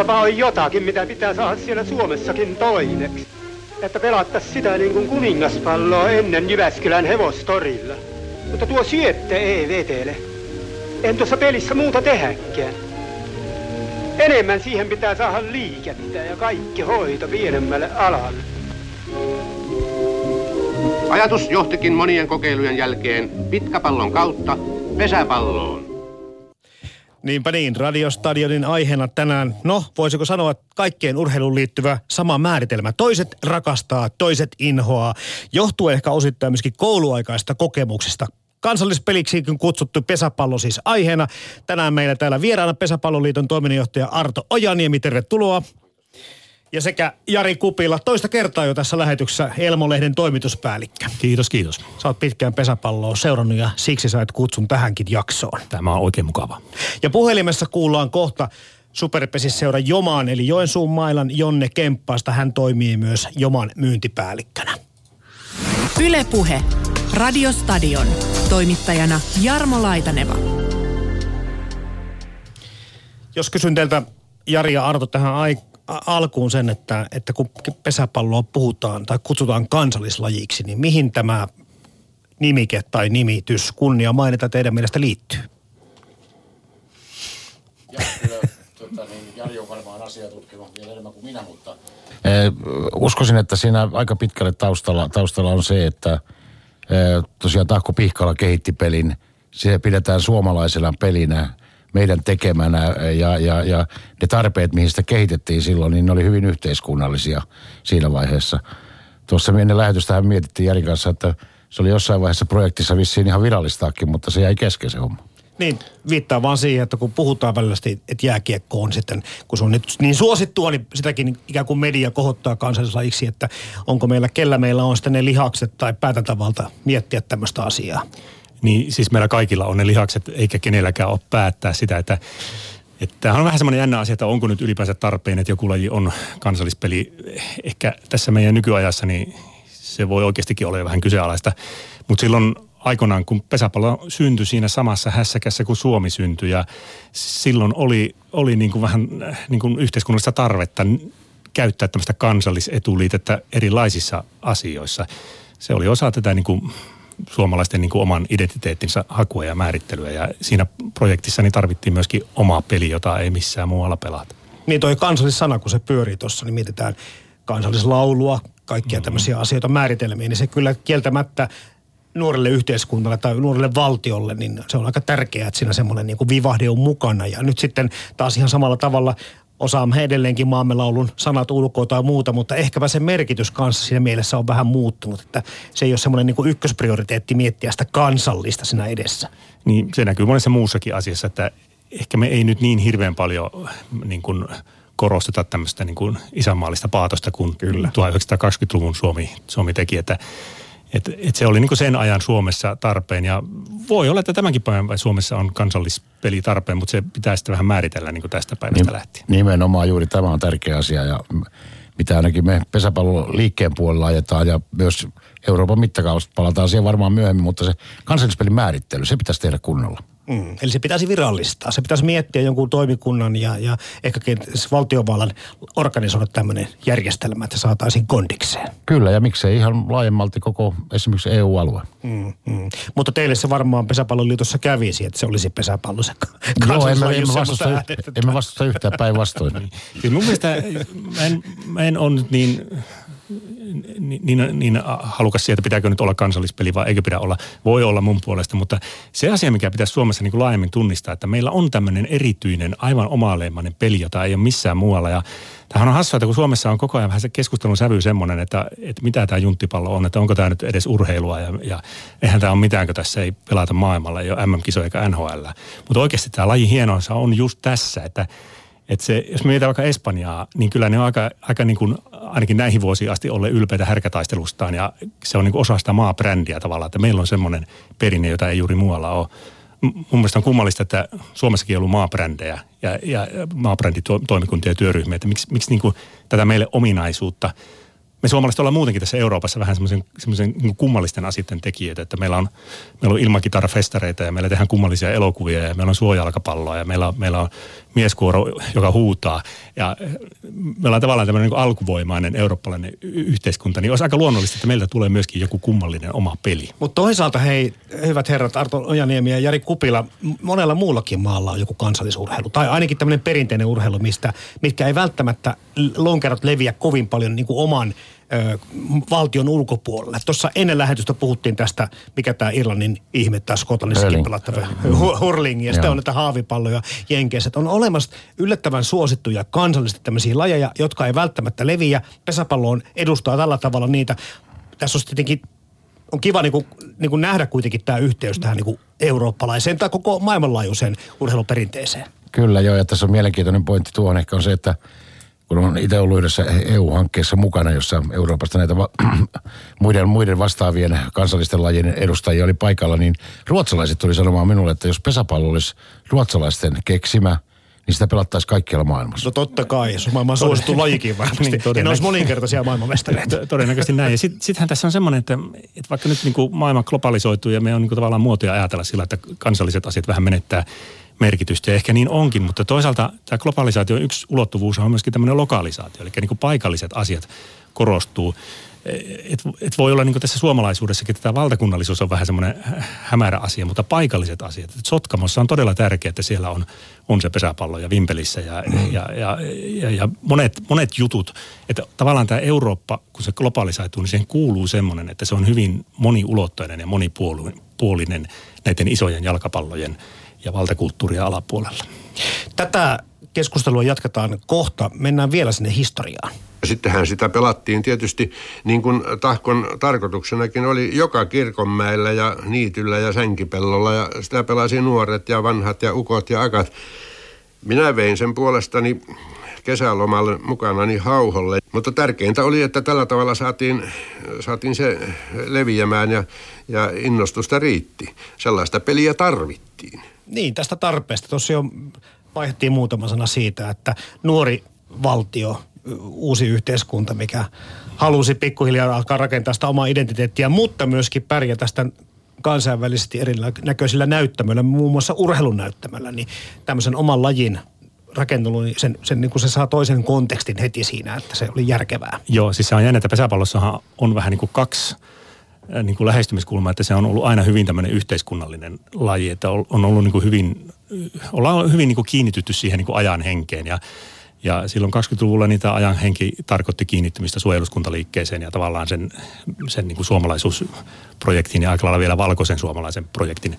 Tossapa on jotakin, mitä pitää saada siellä Suomessakin toimeksi. Että pelattaisi sitä niin kuin kuningaspalloa ennen Jyväskylän hevostorilla. Mutta tuo syötte ei vetele. En tuossa pelissä muuta tehäkään. Enemmän siihen pitää saada liikettä ja kaikki hoito pienemmälle alalle. Ajatus johtikin monien kokeilujen jälkeen pitkäpallon kautta pesäpalloon. Niinpä niin, Radiostadionin aiheena tänään, no voisiko sanoa, kaikkeen urheiluun liittyvä sama määritelmä. Toiset rakastaa, toiset inhoaa. Johtuu ehkä osittain myöskin kouluaikaista kokemuksesta. Kansallispeliksi kutsuttu pesäpallo siis aiheena. Tänään meillä täällä vieraana Pesäpalloliiton toiminnanjohtaja Arto Ojaniemi, tervetuloa. Ja sekä Jari Kupila, toista kertaa jo tässä lähetyksessä Elmolehden toimituspäällikkö. Kiitos, kiitos. Sä oot pitkään pesäpalloa seurannut ja siksi sait kutsun tähänkin jaksoon. Tämä on oikein mukava. Ja puhelimessa kuullaan kohta Superpesisseura Jomaan eli Joensuun mailan Jonne Kemppaasta. Hän toimii myös Joman myyntipäällikkönä. Ylepuhe. Radiostadion. Toimittajana Jarmo Laitaneva. Jos kysyn teiltä Jari ja Arto tähän aikaan alkuun sen, että, että kun pesäpalloa puhutaan tai kutsutaan kansallislajiksi, niin mihin tämä nimike tai nimitys, kunnia mainita teidän mielestä liittyy? Ja kyllä, tuota, niin Jari on varmaan vielä enemmän kuin minä, mutta... Eh, uskoisin, että siinä aika pitkälle taustalla, taustalla on se, että eh, tosiaan Tahko Pihkala kehitti pelin. Se pidetään suomalaisena pelinä meidän tekemänä ja, ja, ja ne tarpeet, mihin sitä kehitettiin silloin, niin ne oli hyvin yhteiskunnallisia siinä vaiheessa. Tuossa ennen lähetystä hän mietittiin Järin kanssa, että se oli jossain vaiheessa projektissa vissiin ihan virallistaakin, mutta se jäi kesken se homma. Niin, viittaa vaan siihen, että kun puhutaan välillä, että jääkiekko on sitten, kun se on nyt niin suosittua, niin sitäkin ikään kuin media kohottaa kansallislajiksi, että onko meillä, kellä meillä on sitten ne lihakset tai päätäntävalta miettiä tämmöistä asiaa niin siis meillä kaikilla on ne lihakset, eikä kenelläkään ole päättää sitä, että että tämähän on vähän semmoinen jännä asia, että onko nyt ylipäänsä tarpeen, että joku laji on kansallispeli. Ehkä tässä meidän nykyajassa niin se voi oikeastikin olla vähän kyseenalaista. Mutta silloin aikoinaan, kun pesäpallo syntyi siinä samassa hässäkässä kuin Suomi syntyi ja silloin oli, oli niin kuin vähän niin kuin yhteiskunnallista tarvetta käyttää tämmöistä kansallisetuliitettä erilaisissa asioissa. Se oli osa tätä niin kuin suomalaisten niin kuin oman identiteettinsä hakua ja määrittelyä. Ja siinä projektissa niin tarvittiin myöskin oma peli, jota ei missään muualla pelata. Niin toi kansallissana, kun se pyörii tuossa, niin mietitään kansallislaulua, kaikkia mm-hmm. tämmöisiä asioita määritelmiä, niin se kyllä kieltämättä nuorelle yhteiskunnalle tai nuorelle valtiolle, niin se on aika tärkeää, että siinä semmoinen niin vivahde on mukana. Ja nyt sitten taas ihan samalla tavalla osaamme edelleenkin maamme laulun sanat ulkoa tai muuta, mutta ehkäpä se merkitys kanssa siinä mielessä on vähän muuttunut, että se ei ole semmoinen niin ykkösprioriteetti miettiä sitä kansallista siinä edessä. Niin se näkyy monessa muussakin asiassa, että ehkä me ei nyt niin hirveän paljon niin kuin korosteta tämmöistä niin kuin isänmaallista paatosta kuin Kyllä. 1920-luvun Suomi, Suomi teki, että et, et se oli niin sen ajan Suomessa tarpeen ja voi olla, että tämänkin päivän Suomessa on kansallispeli tarpeen, mutta se pitää sitten vähän määritellä niin tästä päivästä Nim, lähtien. Nimenomaan juuri tämä on tärkeä asia ja mitä ainakin me pesäpallon liikkeen puolella ajetaan ja myös Euroopan mittakaavasta palataan siihen varmaan myöhemmin, mutta se kansallispelin määrittely, se pitäisi tehdä kunnolla. Mm. Eli se pitäisi virallistaa. Se pitäisi miettiä jonkun toimikunnan ja, ja ehkä valtiovallan organisoida tämmöinen järjestelmä, että saataisiin kondikseen. Kyllä, ja miksei ihan laajemmalti koko esimerkiksi EU-alue. Mm, mm. Mutta teille se varmaan pesäpalloliitossa kävisi, että se olisi pesäpallo se Joo, emme, emme, vastusta, emme vastusta yhtään päinvastoin. niin. mun mielestä mä en, mä en ole nyt niin niin, niin, niin halukas sieltä, pitääkö nyt olla kansallispeli vai eikö pidä olla. Voi olla mun puolesta, mutta se asia, mikä pitäisi Suomessa niin kuin laajemmin tunnistaa, että meillä on tämmöinen erityinen, aivan omaleimainen peli, jota ei ole missään muualla. Ja tämähän on hassua, että kun Suomessa on koko ajan vähän se keskustelun sävy semmoinen, että, että mitä tämä junttipallo on, että onko tämä nyt edes urheilua ja, ja eihän tämä ole mitään, kun tässä ei pelata maailmalla, ei ole MM-kisoja eikä NHL. Mutta oikeasti tämä laji hienoissa on just tässä, että että se, jos me mietitään vaikka Espanjaa, niin kyllä ne on aika, aika niin kuin, ainakin näihin vuosiin asti olleet ylpeitä härkätaistelustaan ja se on niin kuin osa sitä maabrändiä tavallaan, että meillä on semmoinen perinne, jota ei juuri muualla ole. Mun mielestä on kummallista, että Suomessakin on ollut maabrändejä ja, ja maabränditoimikuntia ja työryhmiä, että miksi, miksi niin kuin tätä meille ominaisuutta – me suomalaiset ollaan muutenkin tässä Euroopassa vähän semmoisen, niin kummallisten asioiden tekijöitä, että meillä on, meillä on ilmakitarafestareita ja meillä tehdään kummallisia elokuvia ja meillä on suojalkapalloa ja meillä meillä on mieskuoro, joka huutaa. Ja me ollaan tavallaan tämmöinen niin alkuvoimainen eurooppalainen yhteiskunta, niin olisi aika luonnollista, että meiltä tulee myöskin joku kummallinen oma peli. Mutta toisaalta hei, hyvät herrat Arto Ojaniemi ja Jari Kupila, monella muullakin maalla on joku kansallisurheilu. Tai ainakin tämmöinen perinteinen urheilu, mistä, mitkä ei välttämättä lonkerot leviä kovin paljon niin kuin oman ö, valtion ulkopuolelle. Tuossa ennen lähetystä puhuttiin tästä, mikä tämä Irlannin ihme tässä Skotlannissakin pelattava hurling, ja sitten on näitä haavipalloja Jenkeissä. On olemassa yllättävän suosittuja kansallisesti tämmöisiä lajeja, jotka ei välttämättä leviä. Pesäpallo on edustaa tällä tavalla niitä. Tässä on tietenkin on kiva niin kuin, niin kuin nähdä kuitenkin tämä yhteys tähän niin kuin eurooppalaiseen tai koko maailmanlaajuiseen urheiluperinteeseen. Kyllä joo, ja tässä on mielenkiintoinen pointti tuohon ehkä on se, että kun on itse ollut yhdessä EU-hankkeessa mukana, jossa Euroopasta näitä va- muiden, muiden vastaavien kansallisten lajien edustajia oli paikalla, niin ruotsalaiset tuli sanomaan minulle, että jos pesäpallo olisi ruotsalaisten keksimä, niin sitä pelattaisiin kaikkialla maailmassa. No totta kai, se on maailman suosittu lajikin varmasti. niin, ne olisi moninkertaisia maailmanmestareita. Todennäköisesti näin. Ja sittenhän sit tässä on semmoinen, että, että vaikka nyt niin kuin maailma globalisoituu ja me on niin kuin tavallaan muotoja ajatella sillä, että kansalliset asiat vähän menettää merkitystä ja ehkä niin onkin, mutta toisaalta tämä globalisaatio yksi ulottuvuus on myöskin tämmöinen lokalisaatio, eli niin kuin paikalliset asiat korostuu. Et, et voi olla niin tässä suomalaisuudessakin, että tämä valtakunnallisuus on vähän semmoinen hämärä asia, mutta paikalliset asiat. Et Sotkamossa on todella tärkeää, että siellä on, on se pesäpallo ja Vimpelissä ja, mm. ja, ja, ja, ja monet, monet jutut. Että tavallaan tämä Eurooppa, kun se globalisaituu, niin siihen kuuluu semmoinen, että se on hyvin moniulotteinen ja monipuolinen näiden isojen jalkapallojen – ja valtakulttuuria alapuolella. Tätä keskustelua jatketaan kohta. Mennään vielä sinne historiaan. Sittenhän sitä pelattiin tietysti, niin kuin tahkon tarkoituksenakin oli joka kirkonmäellä ja niityllä ja sänkipellolla. Ja sitä pelasi nuoret ja vanhat ja ukot ja akat. Minä vein sen puolestani kesälomalle mukanani hauholle. Mutta tärkeintä oli, että tällä tavalla saatiin, saatiin se leviämään ja, ja innostusta riitti. Sellaista peliä tarvittiin. Niin, tästä tarpeesta. Tuossa jo vaihdettiin muutama sana siitä, että nuori valtio, uusi yhteiskunta, mikä halusi pikkuhiljaa alkaa rakentaa sitä omaa identiteettiä, mutta myöskin pärjätä sitä kansainvälisesti erinäköisillä näyttämöillä, muun muassa urheilunäyttämöllä, niin tämmöisen oman lajin rakentelu, niin sen, sen niin kuin se saa toisen kontekstin heti siinä, että se oli järkevää. Joo, siis se on jännä, että pesäpallossahan on vähän niin kuin kaksi niin kuin lähestymiskulma, että se on ollut aina hyvin tämmöinen yhteiskunnallinen laji, että on ollut niin kuin hyvin, ollaan hyvin niin kuin kiinnitytty siihen niin kuin ajan henkeen ja ja silloin 20-luvulla niitä ajan henki tarkoitti kiinnittymistä suojeluskuntaliikkeeseen ja tavallaan sen, sen niin kuin suomalaisuusprojektin ja aika lailla vielä valkoisen suomalaisen projektin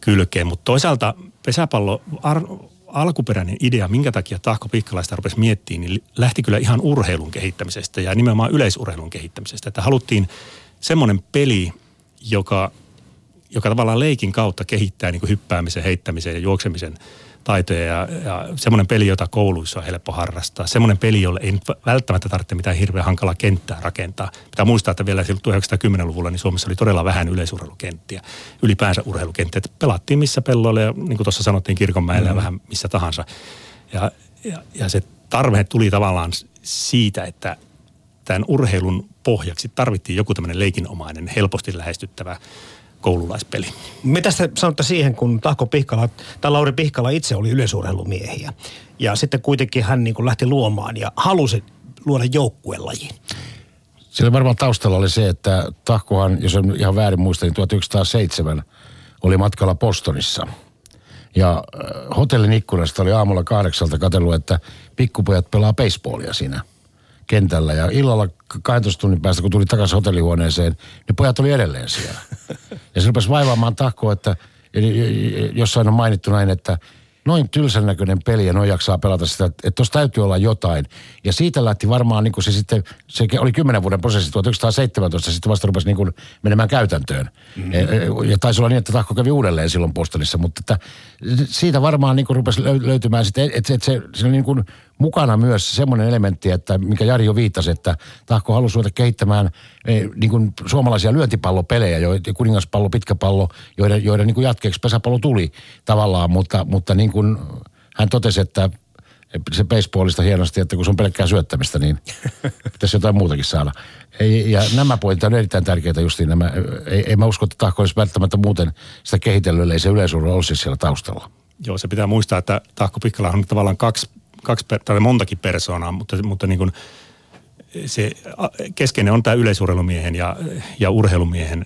kylkeen. Mutta toisaalta pesäpallo, ar, alkuperäinen idea, minkä takia Tahko Pikkalaista rupesi miettimään, niin lähti kyllä ihan urheilun kehittämisestä ja nimenomaan yleisurheilun kehittämisestä. Että haluttiin semmoinen peli, joka, joka tavallaan leikin kautta kehittää niin kuin hyppäämisen, heittämisen ja juoksemisen taitoja ja, ja semmoinen peli, jota kouluissa on helppo harrastaa. Semmoinen peli, jolle ei välttämättä tarvitse mitään hirveän hankalaa kenttää rakentaa. Pitää muistaa, että vielä 1910-luvulla niin Suomessa oli todella vähän yleisurheilukenttiä, ylipäänsä urheilukenttiä. Että pelattiin missä pelloilla ja niin kuin tuossa sanottiin Kirkonmäellä mm. ja vähän missä tahansa. Ja, ja, ja se tarve tuli tavallaan siitä, että tämän urheilun pohjaksi tarvittiin joku tämmöinen leikinomainen, helposti lähestyttävä koululaispeli. Mitä te sanotte siihen, kun Tahko Pihkala, tai Lauri Pihkala itse oli yleisurheilumiehiä, ja sitten kuitenkin hän niin kuin lähti luomaan ja halusi luoda joukkuelajiin? Sillä varmaan taustalla oli se, että Tahkohan, jos en ihan väärin muista, niin 1907 oli matkalla Postonissa. Ja äh, hotellin ikkunasta oli aamulla kahdeksalta katsellut, että pikkupojat pelaa baseballia siinä – kentällä. Ja illalla 12 tunnin päästä, kun tuli takaisin hotellihuoneeseen, niin pojat oli edelleen siellä. Ja se rupesi vaivaamaan tahkoa, että jossain on mainittu näin, että noin tylsän näköinen peli ja noin jaksaa pelata sitä, että tuossa täytyy olla jotain. Ja siitä lähti varmaan niin kuin se sitten, se oli kymmenen vuoden prosessi, 1917 sitten vasta rupesi niin kuin menemään käytäntöön. Mm-hmm. Ja taisi olla niin, että tahko kävi uudelleen silloin Postonissa, mutta että siitä varmaan niin kuin rupesi löytymään sitten, että, että se, se oli niin kuin mukana myös semmoinen elementti, että mikä Jari jo viittasi, että Tahko halusi ruveta kehittämään eh, niin kuin suomalaisia lyöntipallopelejä, jo, kuningaspallo, pitkäpallo, joiden, joiden niin kuin jatkeeksi pesäpallo tuli tavallaan, mutta, mutta niin kuin hän totesi, että se baseballista hienosti, että kun se on pelkkää syöttämistä, niin pitäisi jotain muutakin saada. Ei, ja nämä pointit on erittäin tärkeitä justiin nämä. Ei, ei mä usko, että Tahko olisi välttämättä muuten sitä kehitellyt, ei se yleisöllä olisi siellä taustalla. Joo, se pitää muistaa, että Tahko Pikkala on tavallaan kaksi, kaksi tai montakin persoonaa, mutta, mutta niin kuin se keskeinen on tämä yleisurheilumiehen ja, ja urheilumiehen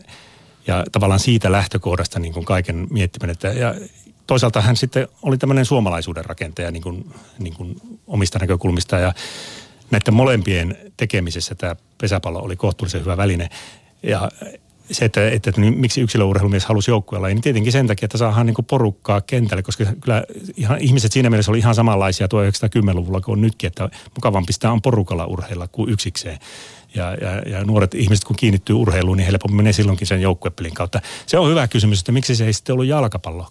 ja tavallaan siitä lähtökohdasta niin kuin kaiken miettiminen. Että, ja toisaalta hän sitten oli tämmöinen suomalaisuuden rakentaja niin kuin, niin kuin omista näkökulmista ja näiden molempien tekemisessä tämä pesäpallo oli kohtuullisen hyvä väline. Ja se, että, että, että niin miksi yksilöurheilumies halusi joukkueella, niin tietenkin sen takia, että saadaan niin porukkaa kentälle, koska kyllä ihan, ihmiset siinä mielessä oli ihan samanlaisia 1910-luvulla kuin on nytkin, että mukavampi sitä on porukalla urheilla kuin yksikseen. Ja, ja, ja nuoret ihmiset, kun kiinnittyy urheiluun, niin helpommin menee silloinkin sen joukkuepelin kautta. Se on hyvä kysymys, että miksi se ei sitten ollut jalkapallo.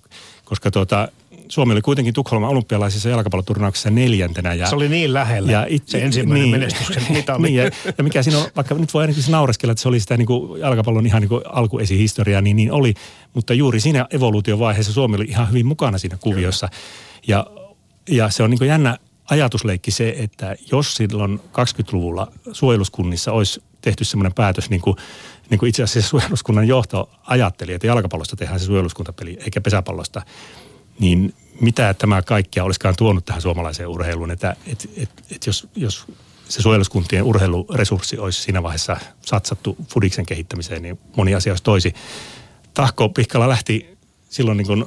Koska tuota, Suomi oli kuitenkin Tukholman olympialaisissa jalkapalloturnauksissa neljäntenä. Ja, se oli niin lähellä, ja it, se ensimmäinen niin, menestyksen mitali. niin, ja, ja, mikä siinä on, vaikka nyt voi ainakin naureskella, että se oli sitä niin kuin jalkapallon ihan niin kuin alkuesihistoriaa, niin niin oli. Mutta juuri siinä evoluutiovaiheessa Suomi oli ihan hyvin mukana siinä kuviossa. Ja, ja se on niin kuin jännä ajatusleikki se, että jos silloin 20-luvulla suojeluskunnissa olisi tehty semmoinen päätös, niin kuin, niin kuin itse asiassa suojeluskunnan johto ajatteli, että jalkapallosta tehdään se suojeluskuntapeli eikä pesäpallosta, niin mitä tämä kaikkia olisikaan tuonut tähän suomalaiseen urheiluun, että et, et, et jos, jos se suojeluskuntien urheiluresurssi olisi siinä vaiheessa satsattu Fudiksen kehittämiseen, niin moni asia olisi toisi. Tahko Pihkala lähti silloin niin kuin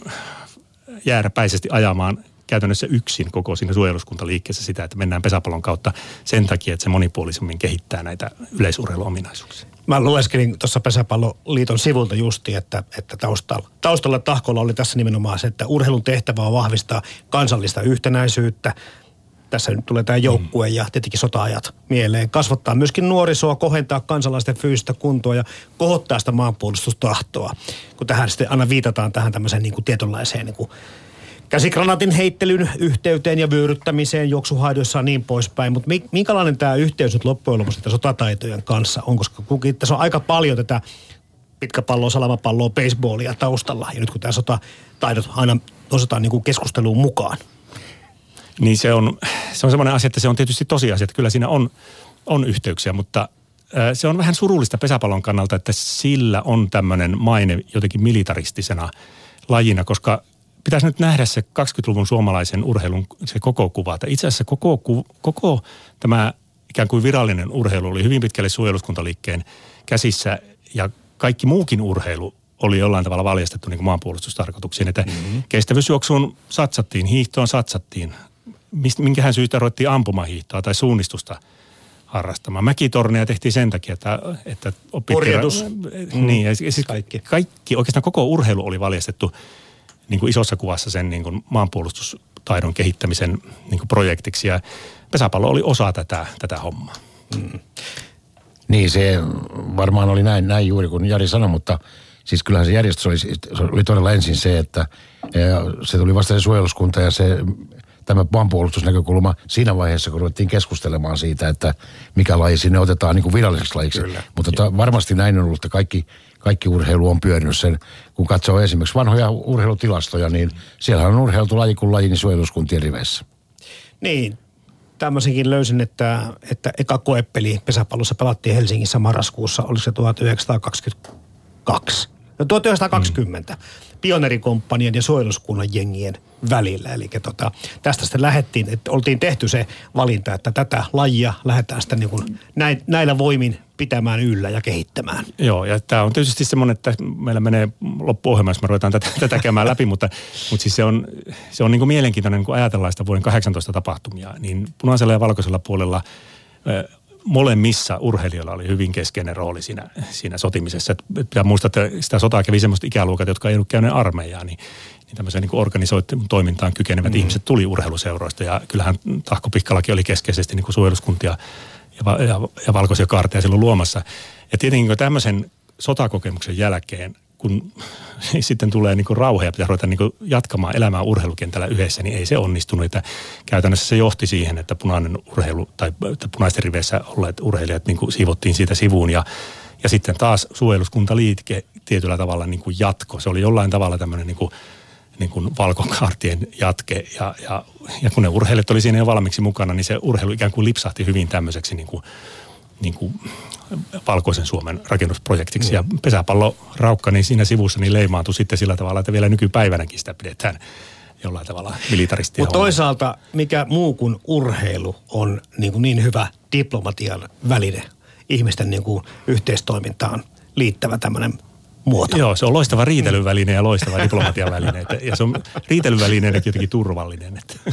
jääräpäisesti ajamaan käytännössä yksin koko siinä suojeluskuntaliikkeessä sitä, että mennään pesäpallon kautta sen takia, että se monipuolisemmin kehittää näitä yleisurheiluominaisuuksia. Mä lueskelin tuossa Pesäpalloliiton sivulta justi, että, että taustalla, taustalla tahkolla oli tässä nimenomaan se, että urheilun tehtävä on vahvistaa kansallista yhtenäisyyttä. Tässä nyt tulee tämä joukkue ja tietenkin sota-ajat mieleen. Kasvattaa myöskin nuorisoa, kohentaa kansalaisten fyysistä kuntoa ja kohottaa sitä maanpuolustustahtoa. Kun tähän sitten aina viitataan tähän tämmöiseen niin kuin tietynlaiseen niin kuin käsikranaatin heittelyn yhteyteen ja vyöryttämiseen juoksuhaidoissa ja niin poispäin. Mutta minkälainen tämä yhteys nyt loppujen lopuksi sotataitojen kanssa on? Koska kukin, tässä on aika paljon tätä pitkäpalloa, salamapalloa, baseballia taustalla. Ja nyt kun tämä sotataidot aina osataan niin kuin keskusteluun mukaan. Niin se on, se on semmoinen asia, että se on tietysti tosiasia, että kyllä siinä on, on yhteyksiä, mutta se on vähän surullista pesäpallon kannalta, että sillä on tämmöinen maine jotenkin militaristisena lajina, koska pitäisi nyt nähdä se 20-luvun suomalaisen urheilun se koko kuva. Että itse asiassa koko, koko tämä ikään kuin virallinen urheilu oli hyvin pitkälle suojeluskuntaliikkeen käsissä ja kaikki muukin urheilu oli jollain tavalla valjastettu niin kuin maanpuolustustarkoituksiin. Että mm-hmm. kestävyysjuoksuun satsattiin, hiihtoon satsattiin. Minkähän syystä ruvettiin ampumahiihtoa tai suunnistusta harrastamaan. Mäkitorneja tehtiin sen takia, että, että opittiin... Niin, ja siis kaikki. kaikki, oikeastaan koko urheilu oli valjastettu niin kuin isossa kuvassa sen niin kuin maanpuolustustaidon kehittämisen niin kuin projektiksi. Ja pesäpallo oli osa tätä, tätä hommaa. Mm. Niin, se varmaan oli näin, näin juuri kuin Jari sanoi, mutta siis kyllähän se järjestys oli, se oli todella ensin se, että se tuli vasta se suojeluskunta ja se tämä maanpuolustusnäkökulma siinä vaiheessa, kun ruvettiin keskustelemaan siitä, että mikä laji sinne otetaan niin kuin viralliseksi lajiksi. Kyllä. Mutta ta, varmasti näin on ollut, että kaikki, kaikki urheilu on pyörinyt sen. Kun katsoo esimerkiksi vanhoja urheilutilastoja, niin siellä on urheiltu laji kuin laji niin suojeluskuntien riveissä. Niin, tämmöisenkin löysin, että, että eka koepeli pesäpallossa pelattiin Helsingissä marraskuussa, oliko se 1922? No 1920. Mm pionerikomppanien ja suojeluskunnan jengien välillä. Eli tota, tästä sitten lähdettiin, että oltiin tehty se valinta, että tätä lajia lähdetään sitten niin kuin näin, näillä voimin pitämään yllä ja kehittämään. Joo, ja tämä on tietysti semmoinen, että meillä menee loppuohjelmassa, me ruvetaan tätä, tätä käymään läpi, mutta, mutta siis se on, se on niin kuin mielenkiintoinen, kun ajatellaan sitä vuoden 18 tapahtumia, niin punaisella ja valkoisella puolella molemmissa urheilijoilla oli hyvin keskeinen rooli siinä, siinä sotimisessa. Et pitää muistaa, että sitä sotaa kävi semmoista ikäluokat, jotka ei ollut käyneet armeijaa, niin, niin tämmöiseen niin organisoittuun toimintaan kykenevät mm. ihmiset tuli urheiluseuroista. Ja kyllähän Tahko Pikkalakin oli keskeisesti niin kuin suojeluskuntia ja, ja, ja valkoisia kaarteja silloin luomassa. Ja tietenkin tämmöisen sotakokemuksen jälkeen kun sitten tulee niin rauha ja pitää ruveta niin jatkamaan elämää urheilukentällä yhdessä, niin ei se onnistunut. Että käytännössä se johti siihen, että punainen urheilu tai että punaisten riveissä olleet urheilijat niin siivottiin siitä sivuun ja, ja sitten taas suojeluskuntaliike tietyllä tavalla niin jatko. Se oli jollain tavalla tämmöinen niin kuin, niin kuin valkokaartien jatke ja, ja, ja kun ne urheilijat oli siinä jo valmiiksi mukana, niin se urheilu ikään kuin lipsahti hyvin tämmöiseksi niin kuin, niin kuin valkoisen Suomen rakennusprojektiksi. Mm. Ja pesäpallo raukka niin siinä sivussa niin leimaantui sitten sillä tavalla, että vielä nykypäivänäkin sitä pidetään jollain tavalla militaristi. Mutta toisaalta mikä muu kuin urheilu on niin, kuin niin hyvä diplomatian väline ihmisten niin kuin yhteistoimintaan liittävä tämmöinen muoto. Joo, se on loistava riitelyväline ja loistava diplomatian väline. ja se on riitelyväline jotenkin turvallinen. Että.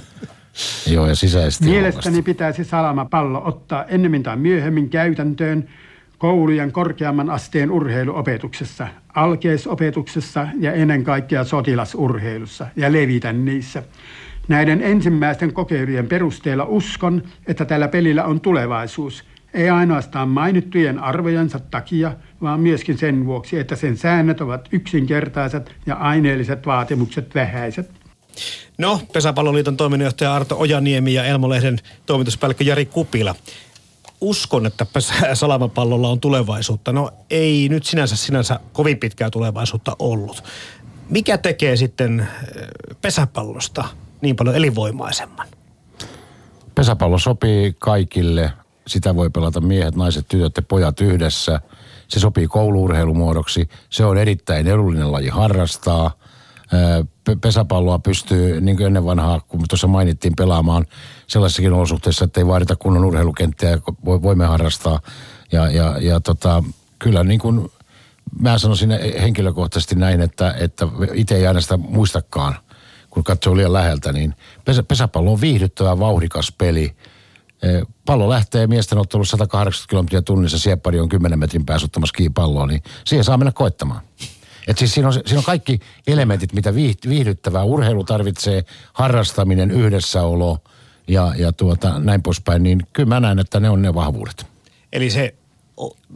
Joo, ja sisäisesti Mielestäni pitäisi salamapallo ottaa ennemmin tai myöhemmin käytäntöön koulujen korkeamman asteen urheiluopetuksessa, alkeisopetuksessa ja ennen kaikkea sotilasurheilussa ja levitä niissä. Näiden ensimmäisten kokeilujen perusteella uskon, että tällä pelillä on tulevaisuus. Ei ainoastaan mainittujen arvojensa takia, vaan myöskin sen vuoksi, että sen säännöt ovat yksinkertaiset ja aineelliset vaatimukset vähäiset. No, Pesäpalloliiton toiminnanjohtaja Arto Ojaniemi ja Elmolehden toimituspäällikkö Jari Kupila. Uskon, että salamapallolla on tulevaisuutta. No ei nyt sinänsä sinänsä kovin pitkää tulevaisuutta ollut. Mikä tekee sitten pesäpallosta niin paljon elinvoimaisemman? Pesäpallo sopii kaikille. Sitä voi pelata miehet, naiset, tytöt ja pojat yhdessä. Se sopii kouluurheilumuodoksi. Se on erittäin edullinen laji harrastaa – pesäpalloa pystyy, niin kuin ennen vanhaa, kun tuossa mainittiin, pelaamaan sellaisissakin olosuhteissa, että ei vaadita kunnon urheilukenttää ja voimme harrastaa. Ja, ja, ja tota, kyllä niin kuin mä sanoisin henkilökohtaisesti näin, että, että itse ei aina sitä muistakaan, kun katsoo liian läheltä, niin pesä, pesäpallo on viihdyttävä, vauhdikas peli. Pallo lähtee miesten ottelussa 180 kilometriä tunnissa, sieppari on 10 metrin päässä ottamassa palloa, niin siihen saa mennä koettamaan. Et siis siinä on, siinä on kaikki elementit, mitä viihdyttävää urheilu tarvitsee, harrastaminen, yhdessäolo ja, ja tuota, näin poispäin, niin kyllä mä näen, että ne on ne vahvuudet. Eli se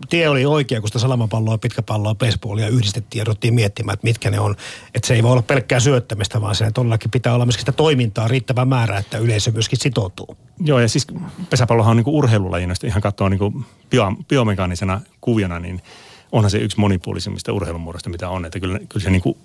tie oli oikea, kun sitä salamapalloa, pitkäpalloa, baseballia yhdistettiin ja ruvettiin miettimään, että mitkä ne on. Että se ei voi olla pelkkää syöttämistä, vaan se todellakin pitää olla myöskin sitä toimintaa riittävä määrä, että yleisö myöskin sitoutuu. Joo, ja siis pesäpallohan on niin urheilulajina, ihan katsoo niin bio, biomekaanisena kuviona, niin – onhan se yksi monipuolisimmista urheilumuodosta, mitä on. Että kyllä, kyllä se niin kuin,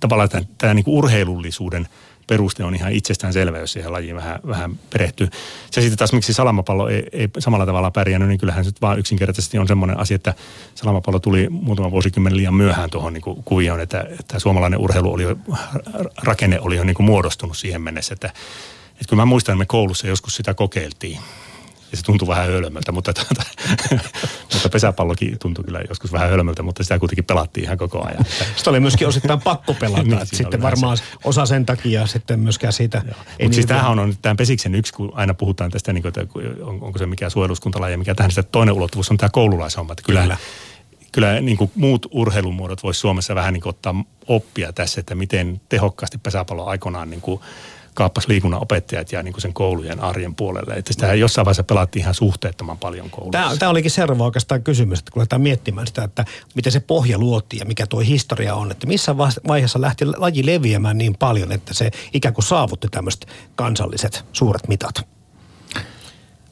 tavallaan tämä, tämä niin kuin urheilullisuuden peruste on ihan itsestään selvä, jos siihen lajiin vähän, vähän perehtyy. Se sitten taas, miksi salamapallo ei, ei samalla tavalla pärjännyt, niin kyllähän se vaan yksinkertaisesti on semmoinen asia, että salamapallo tuli muutama vuosikymmen liian myöhään tuohon niin kuvioon, että, että suomalainen urheilu oli jo, rakenne oli jo niin kuin muodostunut siihen mennessä, että, että kyllä mä muistan, että me koulussa joskus sitä kokeiltiin ja se tuntui vähän hölmöltä, mutta, tuota, mutta pesäpallokin tuntui kyllä joskus vähän hölmöltä, mutta sitä kuitenkin pelattiin ihan koko ajan. Sitä oli myöskin osittain pakko pelata, niin, sitten varmaan se. osa sen takia sitten myöskään siitä. Mutta niin siis tämähän on tämän Pesiksen yksi, kun aina puhutaan tästä, niin kuin, että onko se mikä suojeluskuntalaji ja mikä tähän, sitä toinen ulottuvuus on tämä koululaishomma. Että kyllä, kyllä kyllä niin kuin muut urheilumuodot voisi Suomessa vähän niin kuin ottaa oppia tässä, että miten tehokkaasti pesäpallo aikoinaan niin kuin kaappas liikunnan opettajat ja niin kuin sen koulujen arjen puolelle. Että sitä jossain vaiheessa pelattiin ihan suhteettoman paljon koulussa. Tämä, tämä olikin seuraava oikeastaan kysymys, että kun lähdetään miettimään sitä, että miten se pohja luotiin ja mikä tuo historia on. Että missä vaiheessa lähti laji leviämään niin paljon, että se ikään kuin saavutti tämmöiset kansalliset suuret mitat?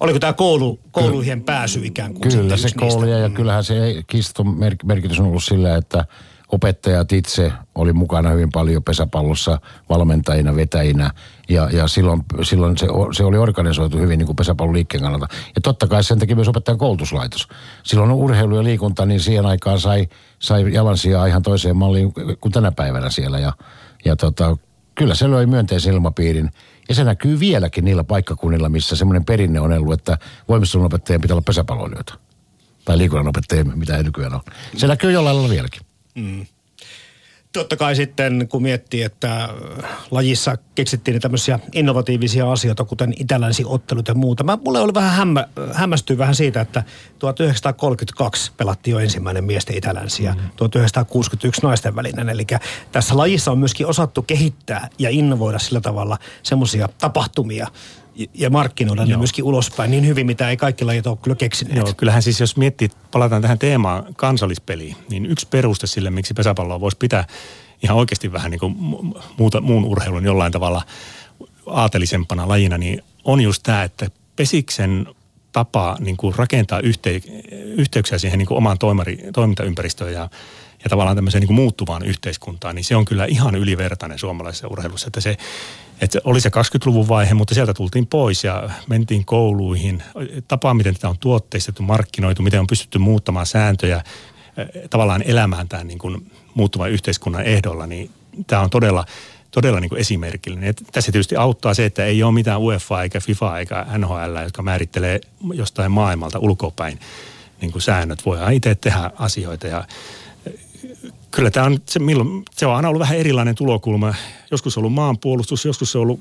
Oliko tämä koulu, kouluihin pääsy ikään kuin? Kyllä se kouluja ja kyllähän se kiston merkitys on ollut sillä, että – opettajat itse oli mukana hyvin paljon pesäpallossa valmentajina, vetäjinä ja, ja silloin, silloin se, se, oli organisoitu hyvin niin kuin pesäpallon liikkeen kannalta. Ja totta kai sen teki myös opettajan koulutuslaitos. Silloin urheilu ja liikunta, niin siihen aikaan sai, sai jalansijaa ihan toiseen malliin kuin tänä päivänä siellä ja, ja tota, kyllä se löi myönteisen ilmapiirin. Ja se näkyy vieläkin niillä paikkakunnilla, missä semmoinen perinne on ollut, että voimistelun pitää olla pesäpalloilijoita. Tai liikunnanopettajia, mitä ei nykyään ole. Se näkyy jollain lailla vieläkin. Mm. Totta kai sitten, kun miettii, että lajissa keksittiin tämmöisiä innovatiivisia asioita, kuten ottelut ja muuta. Mä, mulle oli vähän hämmä, hämmästyy vähän siitä, että 1932 pelattiin jo ensimmäinen miesten itälänsi ja mm. 1961 naisten välinen. Eli tässä lajissa on myöskin osattu kehittää ja innovoida sillä tavalla semmoisia tapahtumia, ja markkinoida ne myöskin ulospäin niin hyvin, mitä ei kaikki lajit ole kyllä keksineet. Joo, kyllähän siis jos miettii, palataan tähän teemaan kansallispeliin, niin yksi peruste sille, miksi pesäpalloa voisi pitää ihan oikeasti vähän niin kuin muuta, muun urheilun jollain tavalla aatelisempana lajina, niin on just tämä, että pesiksen tapa niin kuin rakentaa yhtey- yhteyksiä siihen niin kuin omaan toimari, toimintaympäristöön ja, ja tavallaan tämmöiseen niin kuin muuttuvaan yhteiskuntaan, niin se on kyllä ihan ylivertainen suomalaisessa urheilussa. Että se, että oli se 20-luvun vaihe, mutta sieltä tultiin pois ja mentiin kouluihin. Tapa, miten tätä on tuotteistettu, markkinoitu, miten on pystytty muuttamaan sääntöjä, tavallaan elämään tämän niin kuin muuttuvan yhteiskunnan ehdolla, niin tämä on todella todella niin kuin esimerkillinen. Et tässä tietysti auttaa se, että ei ole mitään UEFA eikä FIFA eikä NHL, jotka määrittelee jostain maailmalta ulkopäin niin kuin säännöt. Voidaan itse tehdä asioita ja kyllä tämä on, se, milloin, se on aina ollut vähän erilainen tulokulma. Joskus on ollut maanpuolustus, joskus se on ollut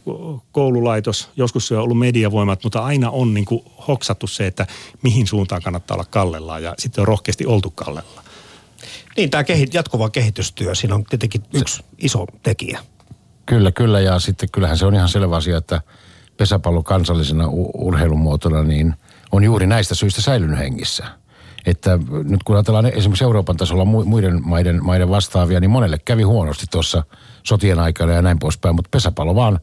koululaitos, joskus se on ollut mediavoimat, mutta aina on niin kuin hoksattu se, että mihin suuntaan kannattaa olla kallellaan ja sitten on rohkeasti oltu kallella. Niin, tämä kehit, jatkuva kehitystyö, siinä on tietenkin yksi se, iso tekijä. Kyllä, kyllä ja sitten kyllähän se on ihan selvä asia, että pesäpallo kansallisena urheilumuotona niin on juuri näistä syistä säilynyt hengissä – että nyt kun ajatellaan esimerkiksi Euroopan tasolla muiden maiden, maiden vastaavia, niin monelle kävi huonosti tuossa sotien aikana ja näin poispäin, mutta pesäpallo vaan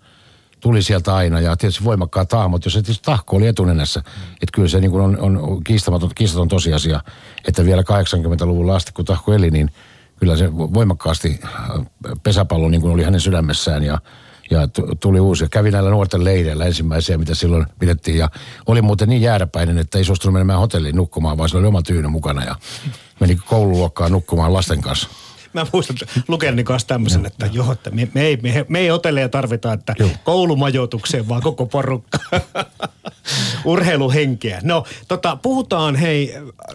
tuli sieltä aina ja tietysti voimakkaat tahmot, jos tietysti tahko oli etunenässä. Että kyllä se niin kuin on, on kiistamaton, kiistaton tosiasia, että vielä 80-luvulla asti kun tahko eli, niin kyllä se voimakkaasti äh, pesäpallo niin kuin oli hänen sydämessään ja ja tuli uusi. Kävi näillä nuorten leireillä ensimmäisiä, mitä silloin pidettiin. Ja oli muuten niin jääräpäinen, että ei suostunut menemään hotelliin nukkumaan, vaan sillä oli oma tyyny mukana. Ja meni koululuokkaan nukkumaan lasten kanssa. Mä muistan lukenin kanssa tämmöisen, että joo, että me, me, ei, me, me ei hotelleja tarvita, että joo. koulumajoitukseen vaan koko porukka. Urheiluhenkeä. No, tota, puhutaan hei,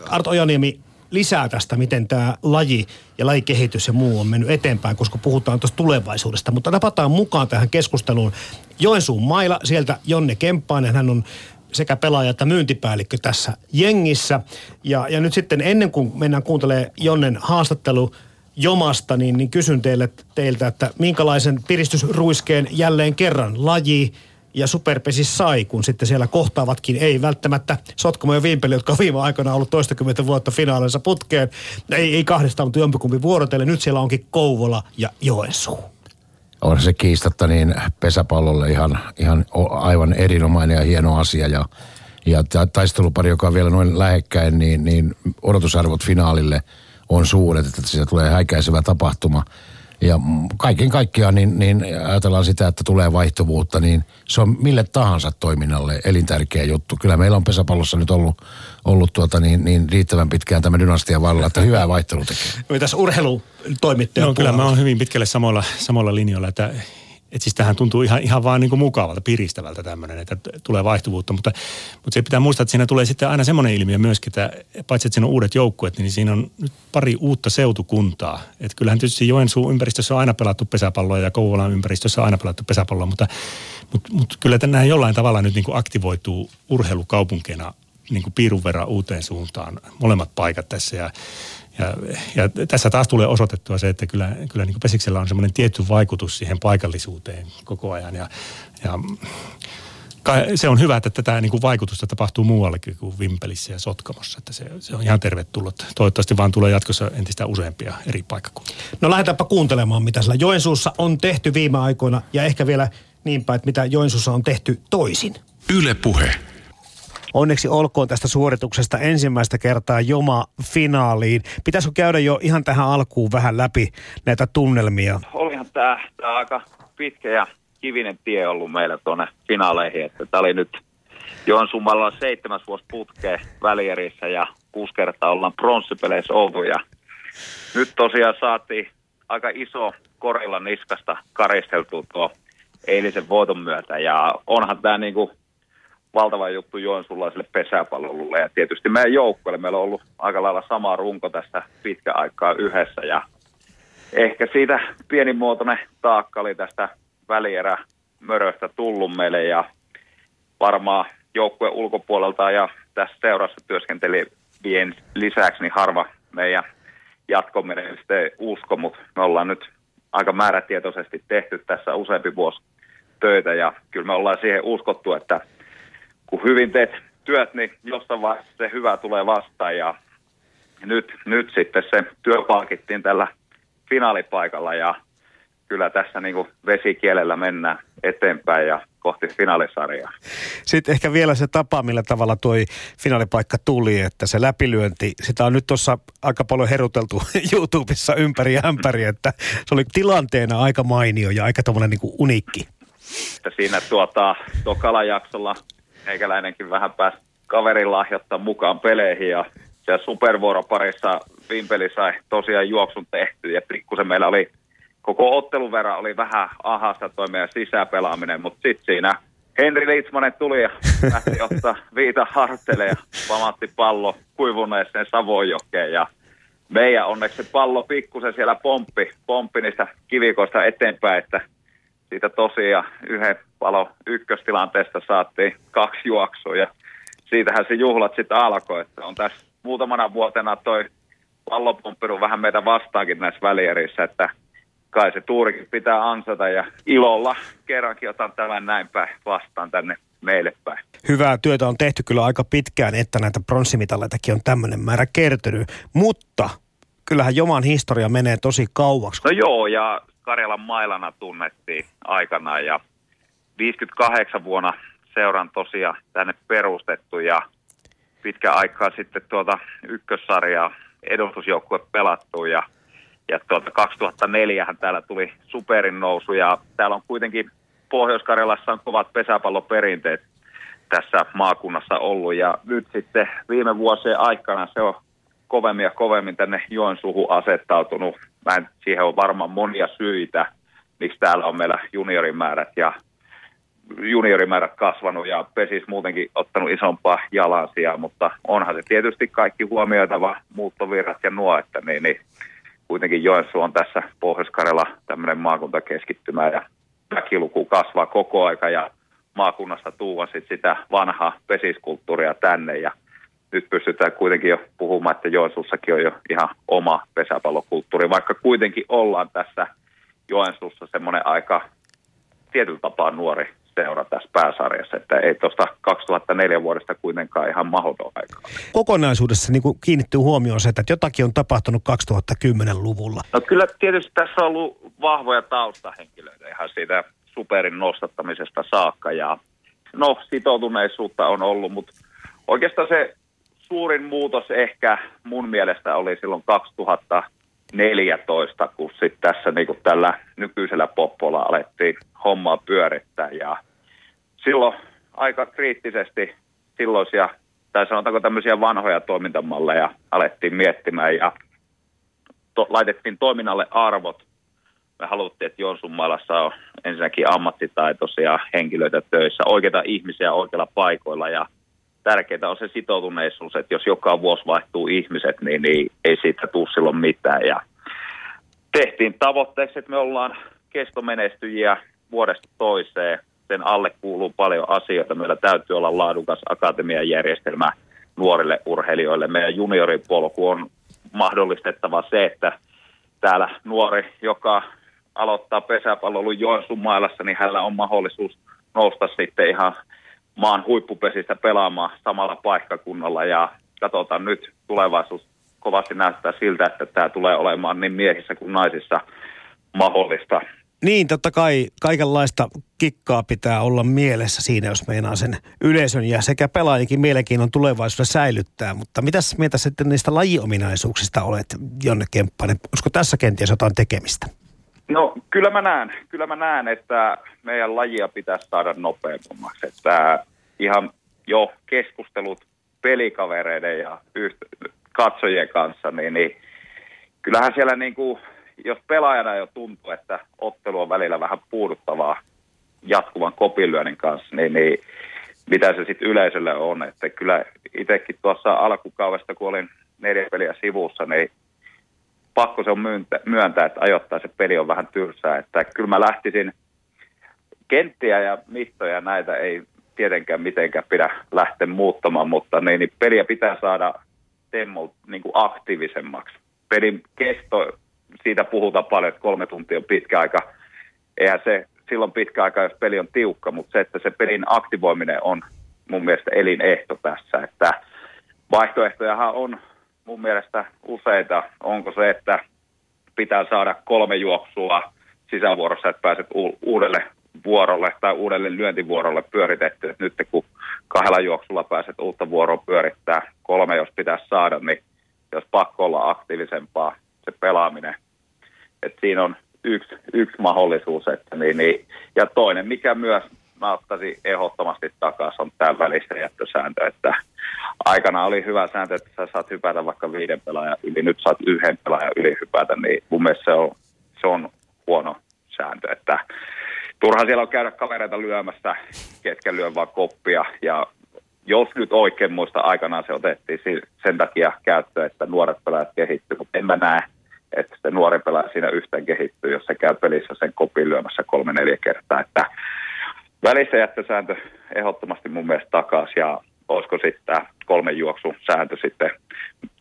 Arto Ojaniemi, lisää tästä, miten tämä laji ja lajikehitys ja muu on mennyt eteenpäin, koska puhutaan tuosta tulevaisuudesta. Mutta napataan mukaan tähän keskusteluun Joensuun mailla, sieltä Jonne Kemppainen, hän on sekä pelaaja että myyntipäällikkö tässä jengissä. Ja, ja nyt sitten ennen kuin mennään kuuntelemaan Jonnen haastattelu Jomasta, niin, niin kysyn teille, teiltä, että minkälaisen piristysruiskeen jälleen kerran laji, ja Superpesis sai, kun sitten siellä kohtaavatkin, ei välttämättä Sotkamo ja Vimpeli, jotka on viime aikoina ollut toistakymmentä vuotta finaalinsa putkeen. Ei, ei kahdesta, mutta jompikumpi vuorotelle. Nyt siellä onkin Kouvola ja Joensuu. On se kiistatta niin pesäpallolle ihan, ihan aivan erinomainen ja hieno asia. Ja, ja taistelupari, joka on vielä noin lähekkäin, niin, niin odotusarvot finaalille on suuret, että siitä tulee häikäisevä tapahtuma – ja kaiken kaikkiaan niin, niin ajatellaan sitä, että tulee vaihtuvuutta, niin se on mille tahansa toiminnalle elintärkeä juttu. Kyllä meillä on pesäpallossa nyt ollut, ollut tuota niin, niin riittävän pitkään tämä dynastia vallalla, että hyvää vaihtelua tekee. Mitäs urheilutoimittaja No kyllä mä oon hyvin pitkälle samalla, samalla linjalla, että että siis tähän tuntuu ihan, ihan vaan niin kuin mukavalta, piristävältä tämmöinen, että tulee vaihtuvuutta. Mutta, mutta se pitää muistaa, että siinä tulee sitten aina semmoinen ilmiö myöskin, että paitsi että siinä on uudet joukkueet, niin siinä on nyt pari uutta seutukuntaa. Että kyllähän tietysti Joensuun ympäristössä on aina pelattu pesäpalloa ja Kouvolan ympäristössä on aina pelattu pesäpalloa, mutta, mutta, mutta kyllä nämä jollain tavalla nyt niin kuin aktivoituu urheilukaupunkeina niin kuin piirun verran uuteen suuntaan, molemmat paikat tässä. Ja, ja, ja tässä taas tulee osoitettua se, että kyllä, kyllä niin Pesiksellä on semmoinen tietty vaikutus siihen paikallisuuteen koko ajan. Ja, ja se on hyvä, että tätä niin kuin vaikutusta tapahtuu muuallekin kuin Vimpelissä ja Sotkamossa. Että se, se on ihan tervetullut. Toivottavasti vaan tulee jatkossa entistä useampia eri paikkakuntia. No lähdetäänpä kuuntelemaan, mitä sillä Joensuussa on tehty viime aikoina ja ehkä vielä niin päin, että mitä Joensuussa on tehty toisin. Yle puhe. Onneksi olkoon tästä suorituksesta ensimmäistä kertaa Joma finaaliin. Pitäisikö käydä jo ihan tähän alkuun vähän läpi näitä tunnelmia? Olihan tämä, tämä aika pitkä ja kivinen tie ollut meillä tuonne finaaleihin. Että tämä oli nyt Joensuumalla seitsemäs vuosi putkeen välierissä ja kuusi kertaa ollaan pronssipeleissä oltu. Ja nyt tosiaan saatiin aika iso korilla niskasta karisteltua tuo eilisen voiton myötä. Ja onhan tämä niinku valtava juttu joensuulaiselle pesäpallolle. Ja tietysti meidän joukkueelle. Meillä on ollut aika lailla sama runko tästä pitkä aikaa yhdessä. Ja ehkä siitä pienimuotoinen taakka oli tästä välierä möröstä tullut meille. Ja varmaan joukkueen ulkopuolelta ja tässä seurassa työskentelevien lisäksi niin harva meidän jatkominen sitten usko, mutta me ollaan nyt aika määrätietoisesti tehty tässä useampi vuosi töitä ja kyllä me ollaan siihen uskottu, että kun hyvin teet työt, niin jossain vaiheessa se hyvä tulee vastaan ja nyt, nyt sitten se työ palkittiin tällä finaalipaikalla ja kyllä tässä niin kuin vesikielellä mennään eteenpäin ja kohti finaalisarjaa. Sitten ehkä vielä se tapa, millä tavalla tuo finaalipaikka tuli, että se läpilyönti, sitä on nyt tuossa aika paljon heruteltu YouTubessa ympäri ja ämpäri, että se oli tilanteena aika mainio ja aika tuommoinen niin uniikki. Siinä tuota, tokalla jaksolla meikäläinenkin vähän pääsi kaverin lahjoittaa mukaan peleihin ja siellä supervuoroparissa Vimpeli sai tosiaan juoksun tehty ja pikkusen meillä oli koko ottelun verran oli vähän ahasta toi meidän sisäpelaaminen, mutta sitten siinä Henri Liitsmanen tuli ja lähti ottaa viita hartele ja pamatti pallo kuivuneeseen Savojokeen ja meidän onneksi se pallo pikkusen siellä pomppi, pomppi niistä kivikoista eteenpäin, että siitä tosiaan yhden palo ykköstilanteesta saatiin kaksi juoksua ja siitähän se juhlat sitten alkoi, että on tässä muutamana vuotena toi pallopomppinut vähän meitä vastaankin näissä välierissä, että kai se tuurikin pitää ansata ja ilolla kerrankin otan tämän näin päin vastaan tänne meille päin. Hyvää työtä on tehty kyllä aika pitkään, että näitä pronssimitalleitakin on tämmöinen määrä kertynyt, mutta kyllähän Joman historia menee tosi kauaksi. No joo, ja Karjalan mailana tunnettiin aikanaan ja 58 vuonna seuran tosiaan tänne perustettu ja pitkä aikaa sitten tuota ykkössarjaa edustusjoukkue pelattu ja, ja tuota 2004 täällä tuli superin nousu ja täällä on kuitenkin Pohjois-Karjalassa on kovat pesäpalloperinteet tässä maakunnassa ollut ja nyt sitten viime vuosien aikana se on kovemmin ja kovemmin tänne Joensuuhun asettautunut. Mä en, siihen on varmaan monia syitä, miksi täällä on meillä juniorimäärät ja juniorimäärät kasvanut ja pesis muutenkin ottanut isompaa jalansia, mutta onhan se tietysti kaikki huomioitava muuttovirrat ja nuo, että niin, niin kuitenkin Joensuu on tässä Pohjois-Karjala tämmöinen maakuntakeskittymä ja väkiluku kasvaa koko aika ja maakunnasta tuua sit sitä vanhaa pesiskulttuuria tänne ja nyt pystytään kuitenkin jo puhumaan, että Joensuussakin on jo ihan oma pesäpallokulttuuri, vaikka kuitenkin ollaan tässä Joensuussa semmoinen aika tietyllä tapaa nuori seura tässä pääsarjassa, että ei tuosta 2004 vuodesta kuitenkaan ihan mahdoton aikaa. Kokonaisuudessa niin kiinnittyy huomioon se, että jotakin on tapahtunut 2010-luvulla. No kyllä tietysti tässä on ollut vahvoja taustahenkilöitä ihan siitä superin nostattamisesta saakka ja no sitoutuneisuutta on ollut, mutta oikeastaan se suurin muutos ehkä mun mielestä oli silloin 2014, kun sitten tässä niin tällä nykyisellä poppolla alettiin hommaa pyörittää ja silloin aika kriittisesti silloisia, tai sanotaanko tämmöisiä vanhoja toimintamalleja alettiin miettimään ja to, laitettiin toiminnalle arvot. Me haluttiin, että Joensuun maalassa on ensinnäkin ammattitaitoisia henkilöitä töissä, oikeita ihmisiä oikeilla paikoilla ja tärkeää on se sitoutuneisuus, että jos joka vuosi vaihtuu ihmiset, niin, niin ei siitä tule silloin mitään. Ja tehtiin tavoitteeksi, että me ollaan kestomenestyjiä vuodesta toiseen. Sen alle kuuluu paljon asioita. Meillä täytyy olla laadukas akatemian järjestelmä nuorille urheilijoille. Meidän junioripolku on mahdollistettava se, että täällä nuori, joka aloittaa pesäpallolun Joensuun mailassa, niin hänellä on mahdollisuus nousta sitten ihan maan huippupesistä pelaamaan samalla paikkakunnalla ja katsotaan nyt tulevaisuus kovasti näyttää siltä, että tämä tulee olemaan niin miehissä kuin naisissa mahdollista. Niin, totta kai kaikenlaista kikkaa pitää olla mielessä siinä, jos meinaa sen yleisön ja sekä pelaajikin mielenkiinnon tulevaisuudessa säilyttää. Mutta mitäs mieltä sitten niistä lajiominaisuuksista olet, Jonne Kemppainen? Olisiko tässä kenties jotain tekemistä? No kyllä mä näen, kyllä mä näen, että meidän lajia pitäisi saada nopeammaksi. Että ihan jo keskustelut pelikavereiden ja yht- katsojien kanssa, niin, niin kyllähän siellä niin kuin, jos pelaajana jo tuntuu, että ottelu on välillä vähän puuduttavaa jatkuvan kopinlyönnin kanssa, niin, niin mitä se sitten yleisölle on. Että kyllä itsekin tuossa alkukaudesta, kun olin neljä peliä sivussa, niin pakko se on myöntää, että ajoittaa se peli on vähän tyrsää. Että kyllä mä lähtisin kenttiä ja mittoja näitä ei tietenkään mitenkään pidä lähteä muuttamaan, mutta niin, niin peliä pitää saada Temmo niin kuin aktiivisemmaksi. Pelin kesto, siitä puhutaan paljon, että kolme tuntia on pitkä aika. Eihän se silloin pitkä aika, jos peli on tiukka, mutta se, että se pelin aktivoiminen on mun mielestä elinehto tässä. Että vaihtoehtojahan on mun mielestä useita. Onko se, että pitää saada kolme juoksua sisävuorossa, että pääset u- uudelle vuorolle tai uudelle lyöntivuorolle pyöritetty. Et nyt kun kahdella juoksulla pääset uutta vuoroa pyörittää, kolme jos pitäisi saada, niin jos pakko olla aktiivisempaa se pelaaminen. Et siinä on yksi, yksi mahdollisuus. Että niin, niin. Ja toinen, mikä myös mä ottaisin ehdottomasti takaisin, on tämä välistä jättösääntö, että aikana oli hyvä sääntö, että sä saat hypätä vaikka viiden pelaajan yli, nyt saat yhden pelaajan yli hypätä, niin mun mielestä se on, se on huono sääntö, että turha siellä on käydä kavereita lyömässä, ketkä lyö vaan koppia. Ja jos nyt oikein muista aikanaan se otettiin sen takia käyttöön, että nuoret pelaajat kehittyy, mutta en mä näe, että se nuori pelaaja siinä yhteen kehittyy, jos se käy pelissä sen kopin lyömässä kolme-neljä kertaa. Että välissä jättösääntö ehdottomasti mun mielestä takaisin ja olisiko sitten tämä kolmen juoksun sääntö sitten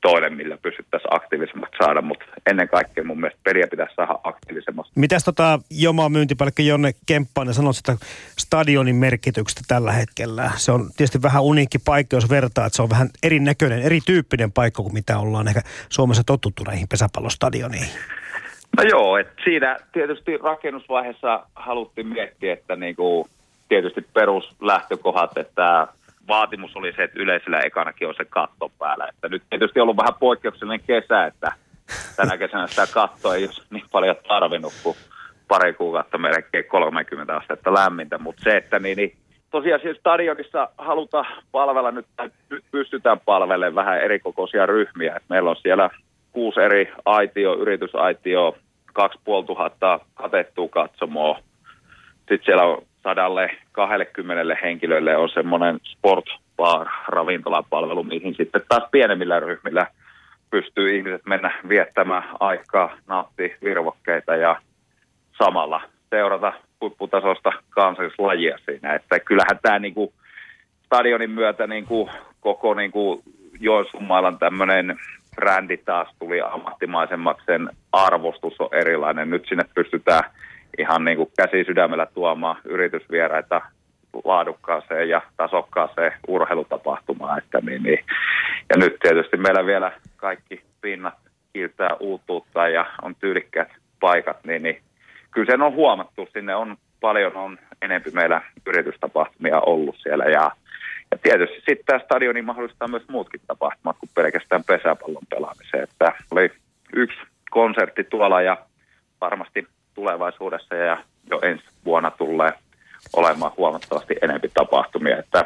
toinen, millä pystyttäisiin aktiivisemmaksi saada, mutta ennen kaikkea mun mielestä peliä pitäisi saada aktiivisemmaksi. Mitäs tota Joma myyntipäällikkö Jonne Kemppainen sanoo sitä stadionin merkityksestä tällä hetkellä? Se on tietysti vähän uniikki paikka, jos vertaa, että se on vähän erinäköinen, erityyppinen paikka kuin mitä ollaan ehkä Suomessa totuttu näihin pesäpallostadioniin. No joo, että siinä tietysti rakennusvaiheessa haluttiin miettiä, että niinku, tietysti peruslähtökohdat, että vaatimus oli se, että yleisellä ekanakin on se katto päällä. Että nyt tietysti on ollut vähän poikkeuksellinen kesä, että tänä kesänä sitä kattoa ei ole niin paljon tarvinnut kuin pari kuukautta melkein 30 astetta lämmintä, mutta se, että niin, niin tosiaan siis stadionissa halutaan palvella nyt, nyt pystytään palvelemaan vähän erikokoisia ryhmiä. Et meillä on siellä kuusi eri aitio, yritysaitio, 2500 katettua katsomoa. Sitten siellä on sadalle 20 henkilölle on semmoinen sport bar ravintolapalvelu, mihin sitten taas pienemmillä ryhmillä pystyy ihmiset mennä viettämään aikaa, nauttia virvokkeita ja samalla seurata huipputasosta kansallislajia siinä. Että kyllähän tämä niinku stadionin myötä niinku koko niinku Joensuun maailman tämmöinen brändi taas tuli ammattimaisemmaksi, sen arvostus on erilainen. Nyt sinne pystytään ihan niin kuin käsi sydämellä tuomaan yritysvieraita laadukkaaseen ja tasokkaaseen urheilutapahtumaan. Että niin, niin. Ja nyt tietysti meillä vielä kaikki pinnat kiiltää uutuutta ja on tyylikkäät paikat, niin, niin kyllä sen on huomattu. Sinne on paljon on enempi meillä yritystapahtumia ollut siellä ja, ja tietysti sitten tämä stadioni mahdollistaa myös muutkin tapahtumat kuin pelkästään pesäpallon pelaamiseen. Että oli yksi konsertti tuolla ja varmasti tulevaisuudessa ja jo ensi vuonna tulee olemaan huomattavasti enempi tapahtumia, että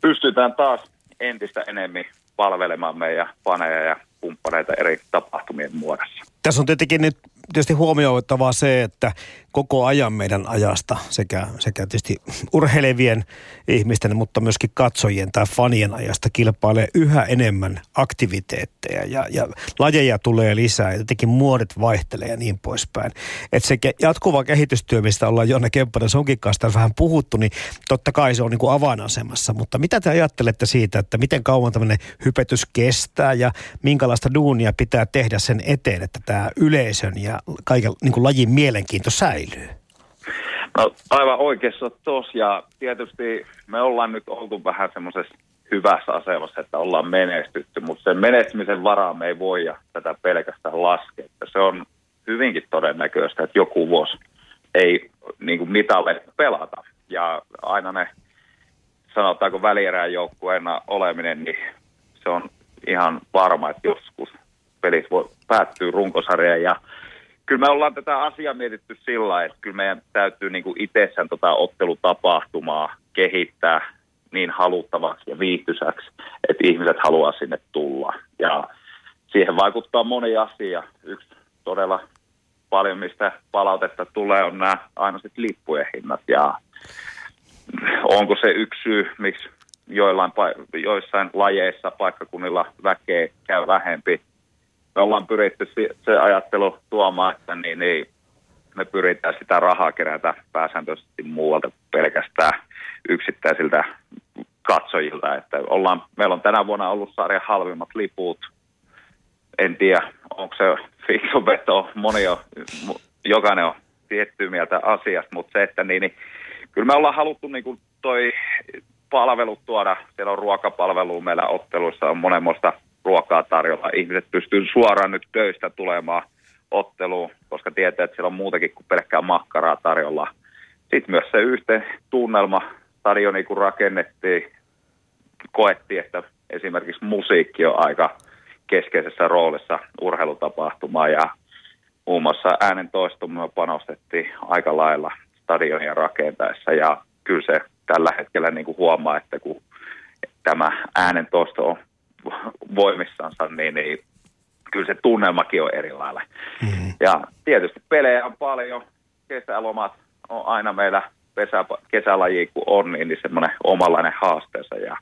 pystytään taas entistä enemmän palvelemaan meidän faneja ja kumppaneita eri tapahtumien muodossa. Tässä on tietenkin nyt tietysti huomioitavaa se, että koko ajan meidän ajasta sekä, sekä tietysti urheilevien ihmisten, mutta myöskin katsojien tai fanien ajasta kilpailee yhä enemmän aktiviteetteja ja, ja lajeja tulee lisää ja tietenkin muodit vaihtelee ja niin poispäin. Että se jatkuva kehitystyö, mistä ollaan Jonne Kemppanen sunkin kanssa vähän puhuttu, niin totta kai se on niin kuin avainasemassa. Mutta mitä te ajattelette siitä, että miten kauan tämmöinen hypetys kestää ja minkälaista duunia pitää tehdä sen eteen, että tämä yleisön ja kaiken niin kuin lajin mielenkiinto säilyy? No aivan oikeassa tos ja tietysti me ollaan nyt oltu vähän semmoisessa hyvässä asemassa, että ollaan menestytty, mutta sen menestymisen varaa me ei voi ja tätä pelkästään laskea. Se on hyvinkin todennäköistä, että joku vuosi ei niin kuin mitalle pelata. Ja aina ne, sanotaanko välierään joukkueena oleminen, niin se on ihan varma, että joskus pelit voi päättyä runkosarjaan ja kyllä me ollaan tätä asiaa mietitty sillä että kyllä meidän täytyy niin kuin itsessään tota ottelutapahtumaa kehittää niin haluttavaksi ja viihtyisäksi, että ihmiset haluaa sinne tulla. Ja siihen vaikuttaa moni asia. Yksi todella paljon, mistä palautetta tulee, on nämä aina sitten lippujen hinnat. Ja onko se yksi syy, miksi joillain, joissain lajeissa paikkakunnilla väkeä käy vähempi – me ollaan pyritty se ajattelu tuomaan, että niin, niin me pyritään sitä rahaa kerätä pääsääntöisesti muualta pelkästään yksittäisiltä katsojilta. Että ollaan, meillä on tänä vuonna ollut sarjan halvimmat liput. En tiedä, onko se fiksu veto. Moni on, jokainen on tiettyä mieltä asiasta, mutta se, että niin, niin kyllä me ollaan haluttu niin kuin toi palvelut tuoda. Siellä on ruokapalvelu meillä otteluissa, on monenmoista ruokaa tarjolla. Ihmiset pystyy suoraan nyt töistä tulemaan otteluun, koska tietää, että siellä on muutakin kuin pelkkää makkaraa tarjolla. Sitten myös se yhteen tunnelma stadioni, kun rakennettiin, koettiin, että esimerkiksi musiikki on aika keskeisessä roolissa urheilutapahtumaa ja muun muassa äänen toistumia panostettiin aika lailla stadionia rakentaessa ja kyllä se tällä hetkellä niin kuin huomaa, että kun tämä äänen toisto on voimissansa, niin, niin kyllä se tunnelmakin on erilainen. Mm. Ja tietysti pelejä on paljon, kesälomat on aina meillä pesä, kesälaji kun on, niin, niin semmoinen omanlainen haasteensa ja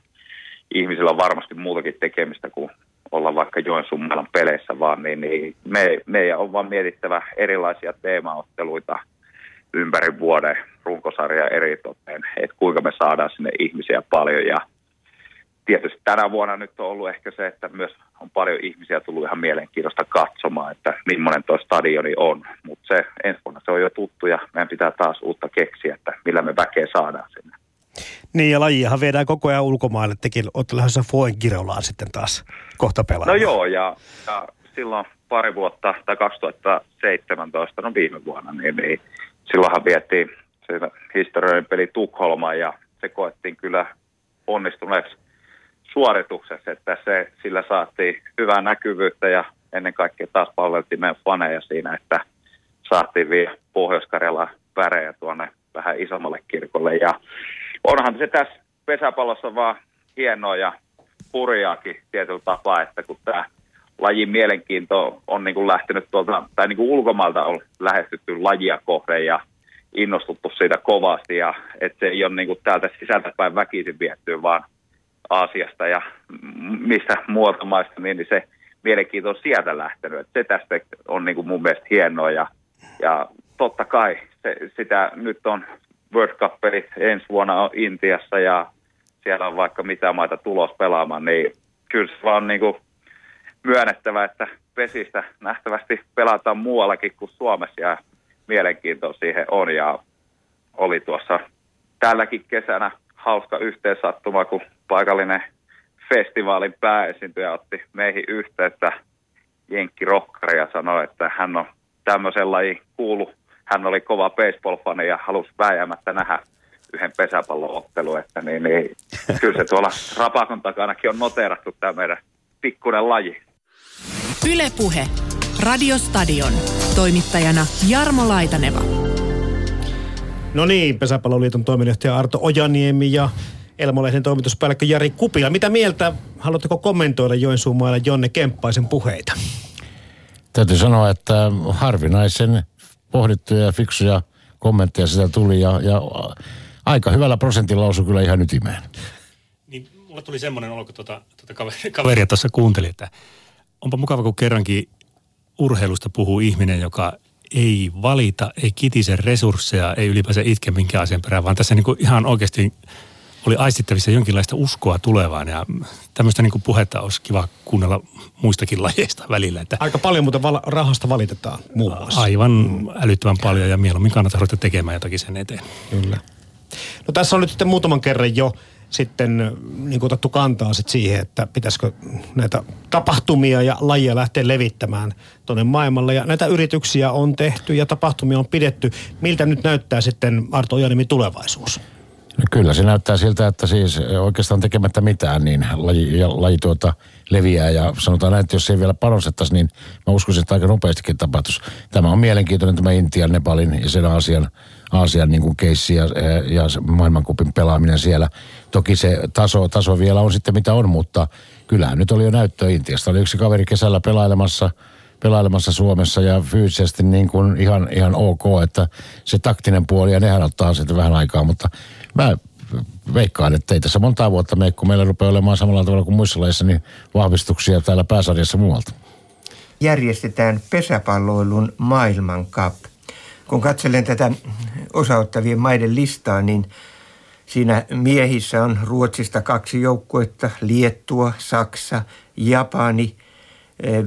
ihmisillä on varmasti muutakin tekemistä kuin olla vaikka Joensuun peleissä vaan, niin, niin me, meidän on vaan mietittävä erilaisia teemaotteluita ympäri vuoden runkosarja eri toteen, että kuinka me saadaan sinne ihmisiä paljon ja tietysti tänä vuonna nyt on ollut ehkä se, että myös on paljon ihmisiä tullut ihan mielenkiintoista katsomaan, että millainen tuo stadioni on. Mutta se ensi vuonna se on jo tuttu ja meidän pitää taas uutta keksiä, että millä me väkeä saadaan sinne. Niin ja lajiahan viedään koko ajan ulkomaille. Tekin olette lähdössä Fuengirolaan sitten taas kohta pelaamaan. No joo ja, ja silloin pari vuotta tai 2017, no viime vuonna, niin, niin silloinhan vietiin se historiallinen peli Tukholmaan ja se koettiin kyllä onnistuneeksi suorituksessa, että se, sillä saatiin hyvää näkyvyyttä ja ennen kaikkea taas palveltiin meidän faneja siinä, että saatiin vielä Pohjois-Karjalan värejä tuonne vähän isommalle kirkolle. Ja onhan se tässä pesäpallossa vaan hienoa ja hurjaakin tietyllä tapaa, että kun tämä lajin mielenkiinto on niin kuin lähtenyt tuolta, tai niin kuin ulkomailta on lähestytty lajia kohden ja innostuttu siitä kovasti ja että se ei ole niin kuin täältä sisältäpäin väkisin viettyä, vaan Aasiasta ja mistä muualta maista, niin se mielenkiinto on sieltä lähtenyt. Et se tästä on niin kuin mun mielestä hienoa ja, ja totta kai se, sitä nyt on World cup ensi vuonna on Intiassa ja siellä on vaikka mitä maita tulos pelaamaan, niin kyllä se vaan niin kuin myönnettävä, että pesistä nähtävästi pelataan muuallakin kuin Suomessa ja mielenkiinto siihen on ja oli tuossa tälläkin kesänä hauska yhteensattuma, kun paikallinen festivaalin pääesiintyjä otti meihin yhteyttä Jenkki Rokkari ja sanoi, että hän on tämmöisen lajin kuulu. Hän oli kova baseball-fani ja halusi vääjäämättä nähdä yhden pesäpalloottelun, että niin, niin, kyllä se tuolla rapakon takanakin on noteerattu tämä meidän pikkuinen laji. Ylepuhe Radiostadion. Toimittajana Jarmo Laitaneva. No niin, Pesäpalloliiton toiminnanjohtaja Arto Ojaniemi ja Elmolehden toimituspäällikkö Jari Kupila. Mitä mieltä, haluatteko kommentoida Joensuun mailla Jonne Kemppaisen puheita? Täytyy sanoa, että harvinaisen pohdittuja ja fiksuja kommentteja sitä tuli ja, ja aika hyvällä prosentilla osui kyllä ihan ytimeen. Niin, mulle tuli semmoinen olo, kun tuota, tuota kaveria tuossa kuunteli, että onpa mukava, kun kerrankin urheilusta puhuu ihminen, joka ei valita, ei kitise resursseja, ei ylipäänsä itke minkään asian perään, vaan tässä niin kuin ihan oikeasti oli aistittavissa jonkinlaista uskoa tulevaan ja tämmöistä niin kuin puhetta olisi kiva kuunnella muistakin lajeista välillä. Että Aika paljon muuten val- rahasta valitetaan muun muassa. Aivan mm. älyttömän paljon ja mieluummin kannattaa ruveta tekemään jotakin sen eteen. Kyllä. No tässä on nyt sitten muutaman kerran jo sitten niin kuin otettu kantaa sit siihen, että pitäisikö näitä tapahtumia ja lajia lähteä levittämään tuonne maailmalle. Ja näitä yrityksiä on tehty ja tapahtumia on pidetty. Miltä nyt näyttää sitten Arto Ojanimi tulevaisuus? No kyllä se näyttää siltä, että siis oikeastaan tekemättä mitään, niin laji, laji tuota leviää. Ja sanotaan näin, että jos ei vielä panostettaisi, niin mä uskoisin, että aika nopeastikin tapahtuisi. Tämä on mielenkiintoinen tämä Intian, Nepalin ja sen Aasian, Aasian niin kuin keissi ja, ja maailmankupin pelaaminen siellä. Toki se taso, taso vielä on sitten mitä on, mutta kyllähän nyt oli jo näyttö Intiasta. Oli yksi kaveri kesällä pelailemassa – pelailemassa Suomessa ja fyysisesti niin kuin ihan, ihan ok, että se taktinen puoli ja nehän ottaa sitten vähän aikaa, mutta mä veikkaan, että ei tässä montaa vuotta mene, kun meillä rupeaa olemaan samalla tavalla kuin muissa laissa, niin vahvistuksia täällä pääsarjassa muualta. Järjestetään pesäpalloilun maailmankap. Kun katselen tätä osaottavien maiden listaa, niin siinä miehissä on Ruotsista kaksi joukkuetta, Liettua, Saksa, Japani –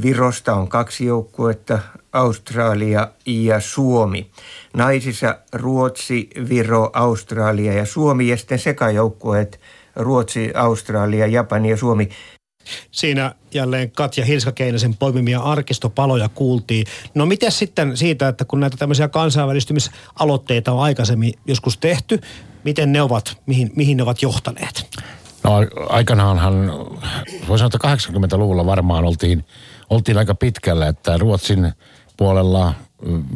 Virosta on kaksi joukkuetta, Australia ja Suomi. Naisissa Ruotsi, Viro, Australia ja Suomi ja sitten sekajoukkueet Ruotsi, Australia, Japani ja Suomi. Siinä jälleen Katja Hilska-Keinäsen poimimia arkistopaloja kuultiin. No miten sitten siitä, että kun näitä tämmöisiä kansainvälistymisaloitteita on aikaisemmin joskus tehty, miten ne ovat, mihin, mihin ne ovat johtaneet? No aikanaanhan, voi sanoa, että 80-luvulla varmaan oltiin, oltiin aika pitkällä, että Ruotsin puolella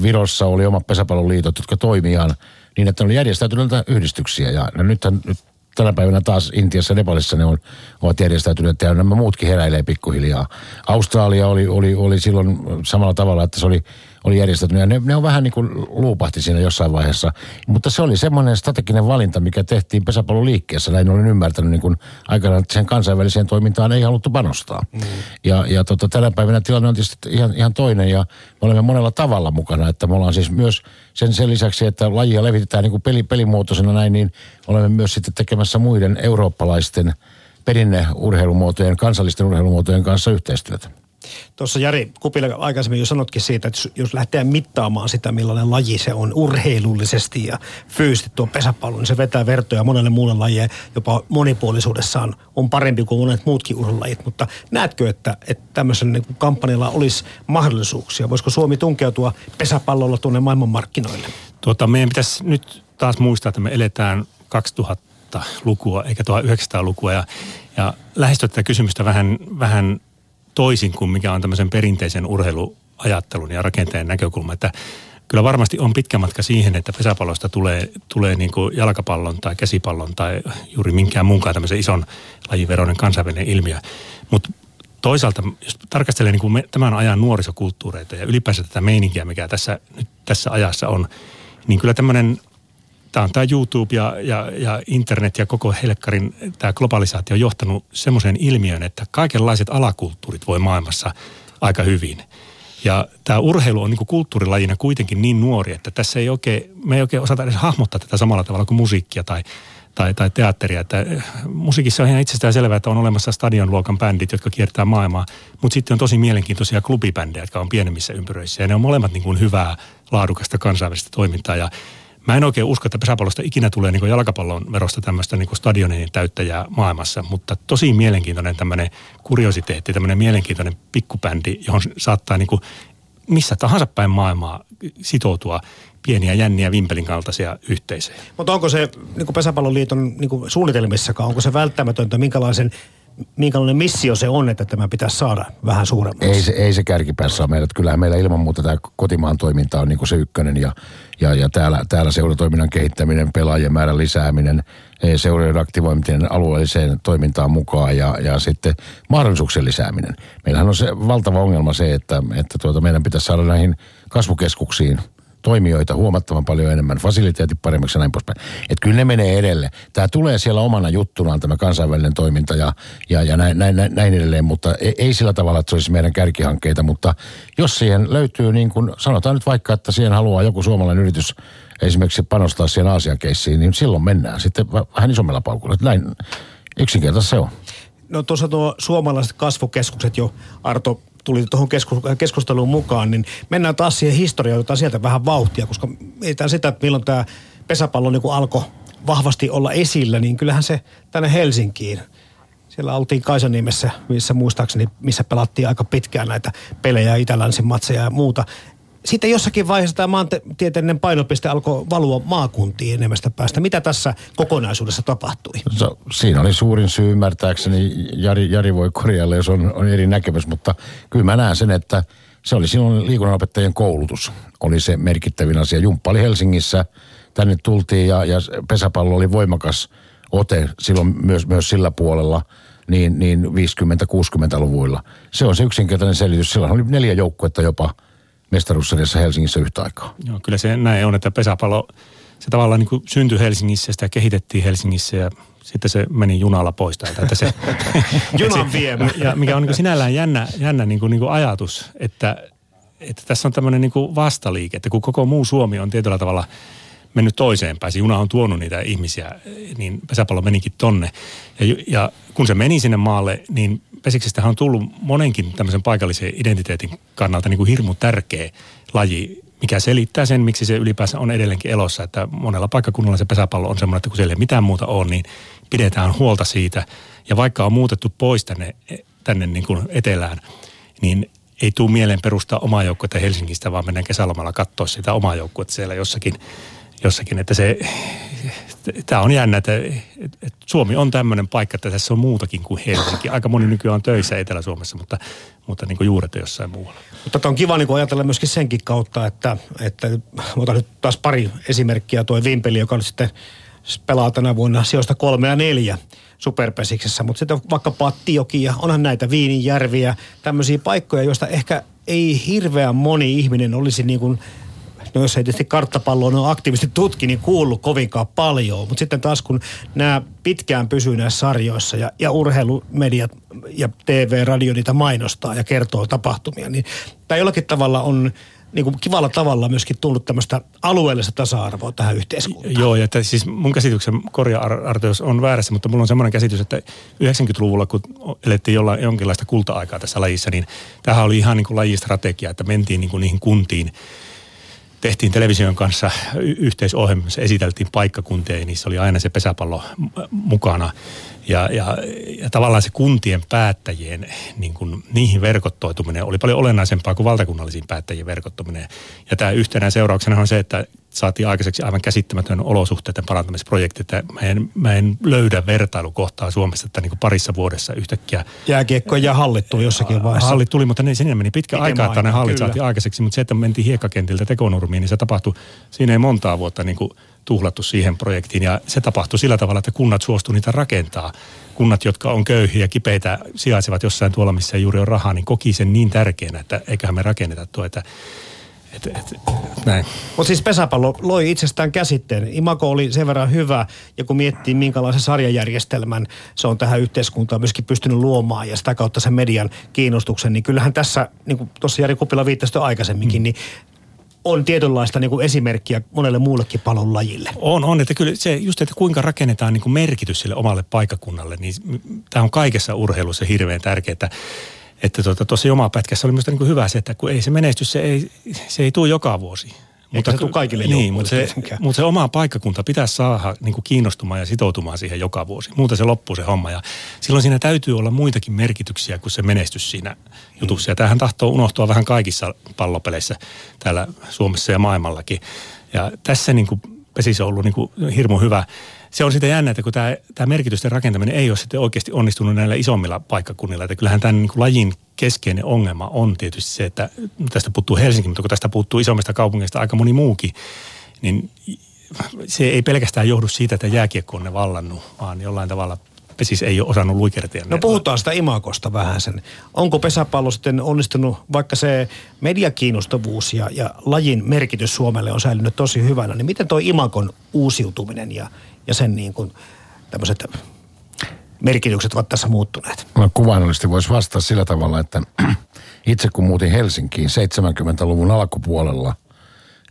Virossa oli oma pesäpalloliitot, jotka toimiaan niin, että ne oli järjestäytyneitä yhdistyksiä. Ja no nythän nyt tänä päivänä taas Intiassa ja Nepalissa ne on, ovat järjestäytyneet ja nämä muutkin heräilee pikkuhiljaa. Australia oli, oli, oli silloin samalla tavalla, että se oli oli järjestetty. Ja ne, ne on vähän niin kuin luupahti siinä jossain vaiheessa. Mutta se oli semmoinen strateginen valinta, mikä tehtiin pesäpalloliikkeessä. Näin olen ymmärtänyt niin kuin aikana, että sen kansainväliseen toimintaan ei haluttu panostaa. Mm. Ja, ja tota, tänä päivänä tilanne on tietysti ihan, ihan toinen ja me olemme monella tavalla mukana. Että me ollaan siis myös sen, sen lisäksi, että lajia levitetään niin kuin peli, pelimuotoisena näin, niin olemme myös sitten tekemässä muiden eurooppalaisten perinneurheilumuotojen, kansallisten urheilumuotojen kanssa yhteistyötä. Tuossa Jari Kupila aikaisemmin jo sanotkin siitä, että jos lähtee mittaamaan sitä, millainen laji se on urheilullisesti ja fyysisesti tuo pesäpallo, niin se vetää vertoja monelle muulle lajille, jopa monipuolisuudessaan on parempi kuin monet muutkin urheilulajit. Mutta näetkö, että, että tämmöisen niin kampanjalla olisi mahdollisuuksia? Voisiko Suomi tunkeutua pesäpallolla tuonne maailmanmarkkinoille? Tuota, meidän pitäisi nyt taas muistaa, että me eletään 2000-lukua eikä 1900-lukua ja, ja lähestyä tätä kysymystä vähän, vähän toisin kuin mikä on tämmöisen perinteisen urheiluajattelun ja rakenteen näkökulma. Että kyllä varmasti on pitkä matka siihen, että pesäpallosta tulee, tulee niin kuin jalkapallon tai käsipallon tai juuri minkään muunkaan tämmöisen ison lajiveroinen kansainvälinen ilmiö. Mutta toisaalta, jos tarkastelee niin kuin me, tämän ajan nuorisokulttuureita ja ylipäänsä tätä meininkiä, mikä tässä, nyt tässä ajassa on, niin kyllä tämmöinen tämä on tämä YouTube ja, ja, ja internet ja koko helkkarin tämä globalisaatio on johtanut semmoiseen ilmiöön, että kaikenlaiset alakulttuurit voi maailmassa aika hyvin. Ja tämä urheilu on niin kulttuurilajina kuitenkin niin nuori, että tässä ei oikein, me ei oikein osata edes hahmottaa tätä samalla tavalla kuin musiikkia tai, tai, tai teatteria. Että eh, musiikissa on ihan itsestään selvää, että on olemassa stadionluokan bändit, jotka kiertää maailmaa, mutta sitten on tosi mielenkiintoisia klubibändejä, jotka on pienemmissä ympyröissä. Ja ne on molemmat niin kuin hyvää, laadukasta kansainvälistä toimintaa. Ja Mä en oikein usko, että pesäpallosta ikinä tulee niin jalkapallon verosta tämmöistä niin stadionin täyttäjää maailmassa, mutta tosi mielenkiintoinen tämmöinen kuriositeetti, tämmöinen mielenkiintoinen pikkubändi, johon saattaa niin kuin missä tahansa päin maailmaa sitoutua pieniä jänniä vimpelin kaltaisia yhteisöjä. Mutta onko se niin Pesäpalloliiton niin suunnitelmissakaan, onko se välttämätöntä, minkälaisen minkälainen missio se on, että tämä pitäisi saada vähän suuremmaksi? Ei se, ei se kärkipäässä meillä. Kyllähän meillä ilman muuta tämä kotimaan toiminta on niin kuin se ykkönen ja, ja, ja täällä, täällä seuratoiminnan kehittäminen, pelaajien määrän lisääminen, e, seurojen aktivoiminen alueelliseen toimintaan mukaan ja, ja sitten mahdollisuuksien lisääminen. Meillähän on se valtava ongelma se, että, että tuota, meidän pitäisi saada näihin kasvukeskuksiin – toimijoita huomattavan paljon enemmän, fasiliteetit paremmiksi ja näin poispäin. Että kyllä ne menee edelle. Tämä tulee siellä omana juttunaan tämä kansainvälinen toiminta ja, ja, ja näin, näin, näin, edelleen, mutta ei, ei sillä tavalla, että se olisi meidän kärkihankkeita, mutta jos siihen löytyy niin kuin, sanotaan nyt vaikka, että siihen haluaa joku suomalainen yritys esimerkiksi panostaa siihen Aasian keissiin, niin silloin mennään sitten vähän isommilla paukulla. Näin yksinkertaisesti se on. No tuossa tuo suomalaiset kasvukeskukset jo, Arto, tuli tuohon keskusteluun mukaan, niin mennään taas siihen historiaan, jota sieltä vähän vauhtia, koska mietitään sitä, että milloin tämä pesäpallo niin alkoi vahvasti olla esillä, niin kyllähän se tänne Helsinkiin. Siellä oltiin Kaisaniemessä, missä muistaakseni, missä pelattiin aika pitkään näitä pelejä, itälänsin matseja ja muuta sitten jossakin vaiheessa tämä maantieteellinen painopiste alkoi valua maakuntiin enemmästä päästä. Mitä tässä kokonaisuudessa tapahtui? So, siinä oli suurin syy ymmärtääkseni. Jari, Jari voi korjailla, jos on, on eri näkemys, mutta kyllä mä näen sen, että se oli silloin liikunnanopettajien koulutus. Oli se merkittävin asia. Jumppa oli Helsingissä, tänne tultiin ja, ja pesäpallo oli voimakas ote silloin myös, myös sillä puolella niin, niin 50-60-luvuilla. Se on se yksinkertainen selitys. Silloin oli neljä joukkuetta jopa – mestaruussarjassa Helsingissä yhtä aikaa. Joo, kyllä se näin on, että pesäpallo, se tavallaan niin kuin syntyi Helsingissä, sitä kehitettiin Helsingissä ja sitten se meni junalla pois täältä. Että se, Junan viemä. Ja mikä on niin kuin sinällään jännä, jännä niin kuin, niin kuin ajatus, että, että tässä on tämmöinen niin kuin vastaliike, että kun koko muu Suomi on tietyllä tavalla mennyt toiseen päin. Se juna on tuonut niitä ihmisiä, niin pesäpallo menikin tonne. Ja, ja kun se meni sinne maalle, niin Pesiksestähän on tullut monenkin tämmöisen paikallisen identiteetin kannalta niin kuin hirmu tärkeä laji, mikä selittää sen, miksi se ylipäänsä on edelleenkin elossa. Että monella paikkakunnalla se pesäpallo on semmoinen, että kun siellä ei mitään muuta ole, niin pidetään huolta siitä. Ja vaikka on muutettu pois tänne, tänne niin kuin etelään, niin ei tule mieleen perustaa omaa joukkuetta Helsingistä, vaan mennään kesälomalla katsoa sitä omaa joukkuetta siellä jossakin, jossakin. Että se, tämä on jännä, että, että Suomi on tämmöinen paikka, että tässä on muutakin kuin Helsinki. Aika moni nykyään on töissä Etelä-Suomessa, mutta, mutta niin kuin juuret jossain muualla. Mutta on kiva niin ajatella myöskin senkin kautta, että, että otan nyt taas pari esimerkkiä. Tuo Vimpeli, joka nyt sitten pelaa tänä vuonna sijoista kolme ja neljä superpesiksessä. Mutta sitten vaikka Pattijoki ja onhan näitä Viininjärviä, tämmöisiä paikkoja, joista ehkä ei hirveän moni ihminen olisi niin kuin no jos ei tietysti karttapalloa on aktiivisesti tutki, niin kuullut kovinkaan paljon. Mutta sitten taas kun nämä pitkään pysyy näissä sarjoissa ja, ja urheilumediat ja TV, radio niitä mainostaa ja kertoo tapahtumia, niin tämä jollakin tavalla on niin kuin kivalla tavalla myöskin tullut tämmöistä alueellista tasa-arvoa tähän yhteiskuntaan. Joo, ja että siis mun käsityksen korja Arteos on väärässä, mutta mulla on semmoinen käsitys, että 90-luvulla, kun elettiin jollain jonkinlaista kulta-aikaa tässä lajissa, niin tähän oli ihan niin kuin lajistrategia, että mentiin niin kuin niihin kuntiin tehtiin television kanssa yhteisohjelma, esiteltiin paikkakuntia ja niissä oli aina se pesäpallo mukana. Ja, ja, ja tavallaan se kuntien päättäjien niin kuin, niihin verkottoituminen oli paljon olennaisempaa kuin valtakunnallisiin päättäjien verkottuminen. Ja tämä yhtenä seurauksena on se, että saatiin aikaiseksi aivan käsittämätön olosuhteiden parantamisprojekti. Että mä, en, mä en löydä vertailukohtaa Suomessa, että niin kuin parissa vuodessa yhtäkkiä... Jääkiekko ja hallit tuli jossakin vaiheessa. Hallit tuli, mutta ne, sinne meni pitkä aika, että ne hallit saatiin aikaiseksi. Mutta se, että mentiin hiekkakentiltä tekonurmiin, niin se tapahtui, siinä ei montaa vuotta niin kuin tuhlattu siihen projektiin. Ja se tapahtui sillä tavalla, että kunnat suostuivat niitä rakentaa. Kunnat, jotka on köyhiä ja kipeitä, sijaitsevat jossain tuolla, missä ei juuri ole rahaa, niin koki sen niin tärkeänä, että eiköhän me rakenneta tuo, että et, et, näin. Mutta siis pesäpallo loi itsestään käsitteen. Imako oli sen verran hyvä, ja kun miettii minkälaisen sarjajärjestelmän se on tähän yhteiskuntaan myöskin pystynyt luomaan, ja sitä kautta sen median kiinnostuksen, niin kyllähän tässä, niin kuin tuossa Jari Kupila viittasi aikaisemminkin, mm. niin on tietynlaista niin kuin esimerkkiä monelle muullekin palon lajille. On, on. Että kyllä se just, että kuinka rakennetaan niin kuin merkitys sille omalle paikakunnalle, niin tämä on kaikessa urheilussa hirveän tärkeää. Että, tuota, tuossa omaa pätkässä oli minusta niin hyvä se, että kun ei se menestys, se ei, se ei tule joka vuosi. Mutta se kaikille niin, mutta se, mutta se oma paikkakunta pitäisi saada niin kuin kiinnostumaan ja sitoutumaan siihen joka vuosi. Muuten se loppuu se homma. Ja silloin siinä täytyy olla muitakin merkityksiä kuin se menestys siinä jutussa. Ja tämähän tahtoo unohtua vähän kaikissa pallopeleissä täällä Suomessa ja maailmallakin. Ja tässä niin kuin Pesis on ollut niin kuin hirmu hyvä se on sitten jännä, että kun tämä, tämä merkitysten rakentaminen ei ole sitten oikeasti onnistunut näillä isommilla paikkakunnilla. Että kyllähän tämän niin lajin keskeinen ongelma on tietysti se, että tästä puuttuu Helsinki, mutta kun tästä puuttuu isommista kaupungeista aika moni muukin, niin se ei pelkästään johdu siitä, että jääkiekko on ne vallannut, vaan jollain tavalla pesis ei ole osannut luikertia. No puhutaan sitä imakosta vähän sen. Onko pesäpallo sitten onnistunut, vaikka se mediakiinnostavuus ja, ja lajin merkitys Suomelle on säilynyt tosi hyvänä, niin miten tuo imakon uusiutuminen ja, ja sen niin kuin tämmöiset merkitykset ovat tässä muuttuneet? No kuvainnollisesti voisi vastata sillä tavalla, että itse kun muutin Helsinkiin 70-luvun alkupuolella,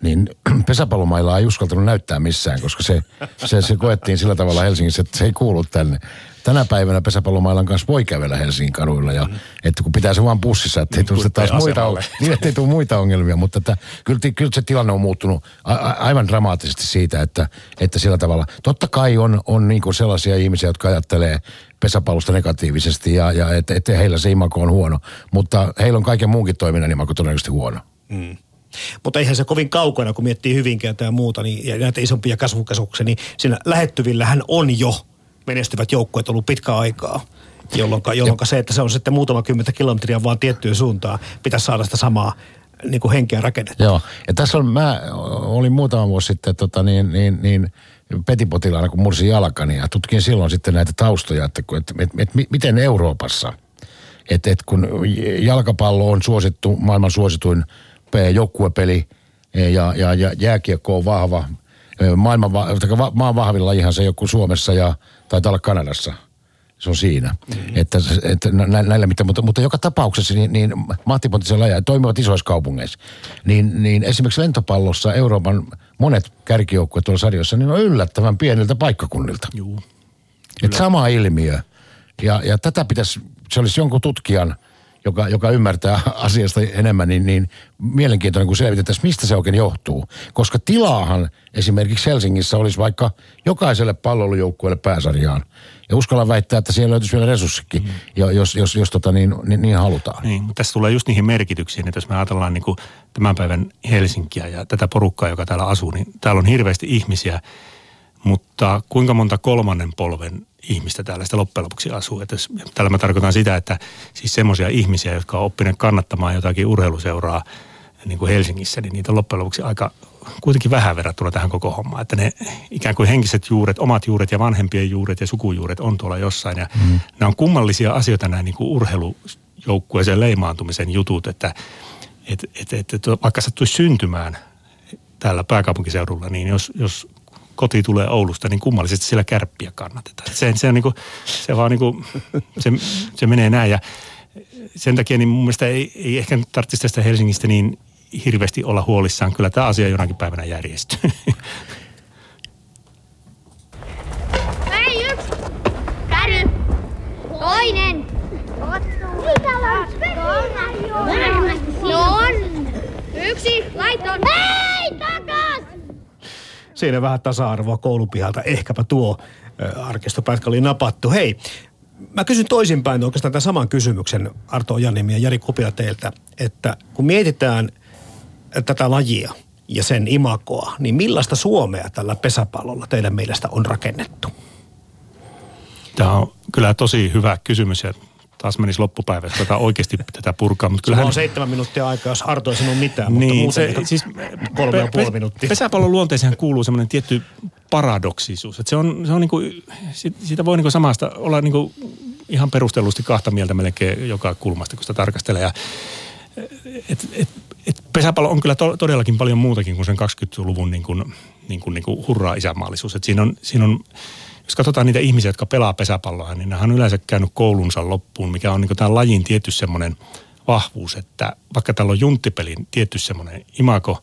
niin pesäpallomailla ei uskaltanut näyttää missään, koska se, se, se koettiin sillä tavalla Helsingissä, että se ei kuulu tänne tänä päivänä pesäpallomailan kanssa voi kävellä Helsingin kaduilla. Ja, mm. että kun pitää se vaan bussissa, ettei tule taas muita, niin ettei tule muita ongelmia. Mutta että, kyllä, kyllä se tilanne on muuttunut a, a, aivan dramaattisesti siitä, että, että sillä tavalla. Totta kai on, on niin kuin sellaisia ihmisiä, jotka ajattelee pesäpallosta negatiivisesti ja, ja että et heillä se imako on huono. Mutta heillä on kaiken muunkin toiminnan imako todennäköisesti huono. Mm. Mutta eihän se kovin kaukana, kun miettii hyvinkäältä ja muuta, niin, ja näitä isompia kasvukeskuksia, niin siinä lähettyvillähän on jo menestyvät joukkueet ollut pitkä aikaa. Jolloin, jolloin se, että se on sitten muutama kymmentä kilometriä vaan tiettyyn suuntaan, pitäisi saada sitä samaa niin kuin henkeä rakennettua. Joo, ja tässä on, mä olin muutama vuosi sitten tota, niin, niin, niin petipotilaana, kun mursin jalkani ja tutkin silloin sitten näitä taustoja, että, että, että, että miten Euroopassa, että, että kun jalkapallo on suosittu, maailman suosituin joukkuepeli ja, ja, ja jääkiekko on vahva, maailman, maan vahvin lajihan se joku Suomessa ja taitaa olla Kanadassa. Se on siinä. Mm-hmm. Että, että näillä mitä, mutta, mutta joka tapauksessa niin, niin mahtipontisen lajeja toimivat isoissa kaupungeissa. Niin, niin esimerkiksi lentopallossa Euroopan monet kärkijoukkueet tuolla sarjoissa, niin on yllättävän pieniltä paikkakunnilta. Juu. Että sama ilmiö. Ja, ja tätä pitäisi, se olisi jonkun tutkijan – joka, joka ymmärtää asiasta enemmän, niin, niin mielenkiintoinen, kun selvitettäisiin, mistä se oikein johtuu. Koska tilaahan esimerkiksi Helsingissä olisi vaikka jokaiselle palvelujoukkueelle pääsarjaan. Ja uskallan väittää, että siellä löytyisi vielä resurssikin, mm. jos, jos, jos tota niin, niin, niin halutaan. Niin, mutta tässä tulee just niihin merkityksiin, että jos me ajatellaan niin kuin tämän päivän Helsinkiä ja tätä porukkaa, joka täällä asuu, niin täällä on hirveästi ihmisiä, mutta kuinka monta kolmannen polven ihmistä täällä sitä loppujen lopuksi asuu. Että tällä mä tarkoitan sitä, että siis semmoisia ihmisiä, jotka on oppineet kannattamaan jotakin urheiluseuraa niin kuin Helsingissä, niin niitä on loppujen lopuksi aika kuitenkin vähän verrattuna tähän koko hommaan. Että ne ikään kuin henkiset juuret, omat juuret ja vanhempien juuret ja sukujuuret on tuolla jossain. Ja mm. nämä on kummallisia asioita nämä niin kuin urheilujoukkueeseen leimaantumisen jutut, että et, et, et, et, vaikka sattuisi syntymään täällä pääkaupunkiseudulla, niin jos, jos koti tulee Oulusta, niin kummallisesti siellä kärppiä kannatetaan. Se, se, on niin kuin, se vaan niin kuin, se, se menee näin ja sen takia niin mun mielestä ei, ei ehkä tarvitsisi tästä Helsingistä niin hirveästi olla huolissaan. Kyllä tämä asia jonakin päivänä järjestyy. Ei yksi. Käry. Toinen. No on. Yksi. Laiton. Hei, takas! Siinä vähän tasa-arvoa koulupihalta. Ehkäpä tuo arkistopätkä oli napattu. Hei, mä kysyn toisinpäin oikeastaan tämän saman kysymyksen Arto Janimi ja Jari Kupila teiltä, että kun mietitään tätä lajia ja sen imakoa, niin millaista Suomea tällä pesäpallolla teidän mielestä on rakennettu? Tämä on kyllä tosi hyvä kysymys ja taas menisi loppupäivässä tätä oikeasti tätä purkaa. Mutta kyllähän... on seitsemän minuuttia aikaa, jos Arto ei sano mitään, niin, mutta muuten se, siis kolme pe- ja puoli minuuttia. Pesäpallon luonteeseen kuuluu semmoinen tietty paradoksisuus. Että se on, se on niin kuin, siitä voi niin kuin samasta olla niin kuin ihan perustellusti kahta mieltä melkein joka kulmasta, kun sitä tarkastelee. Ja, et, et, et pesäpallo on kyllä to, todellakin paljon muutakin kuin sen 20-luvun niin kuin, niin kuin, niin kuin hurraa isämaallisuus. Et siinä on, siinä on jos katsotaan niitä ihmisiä, jotka pelaa pesäpalloa, niin nehän on yleensä käynyt koulunsa loppuun, mikä on niin tämän lajin tietty semmoinen vahvuus, että vaikka täällä on junttipelin tietty semmoinen imako,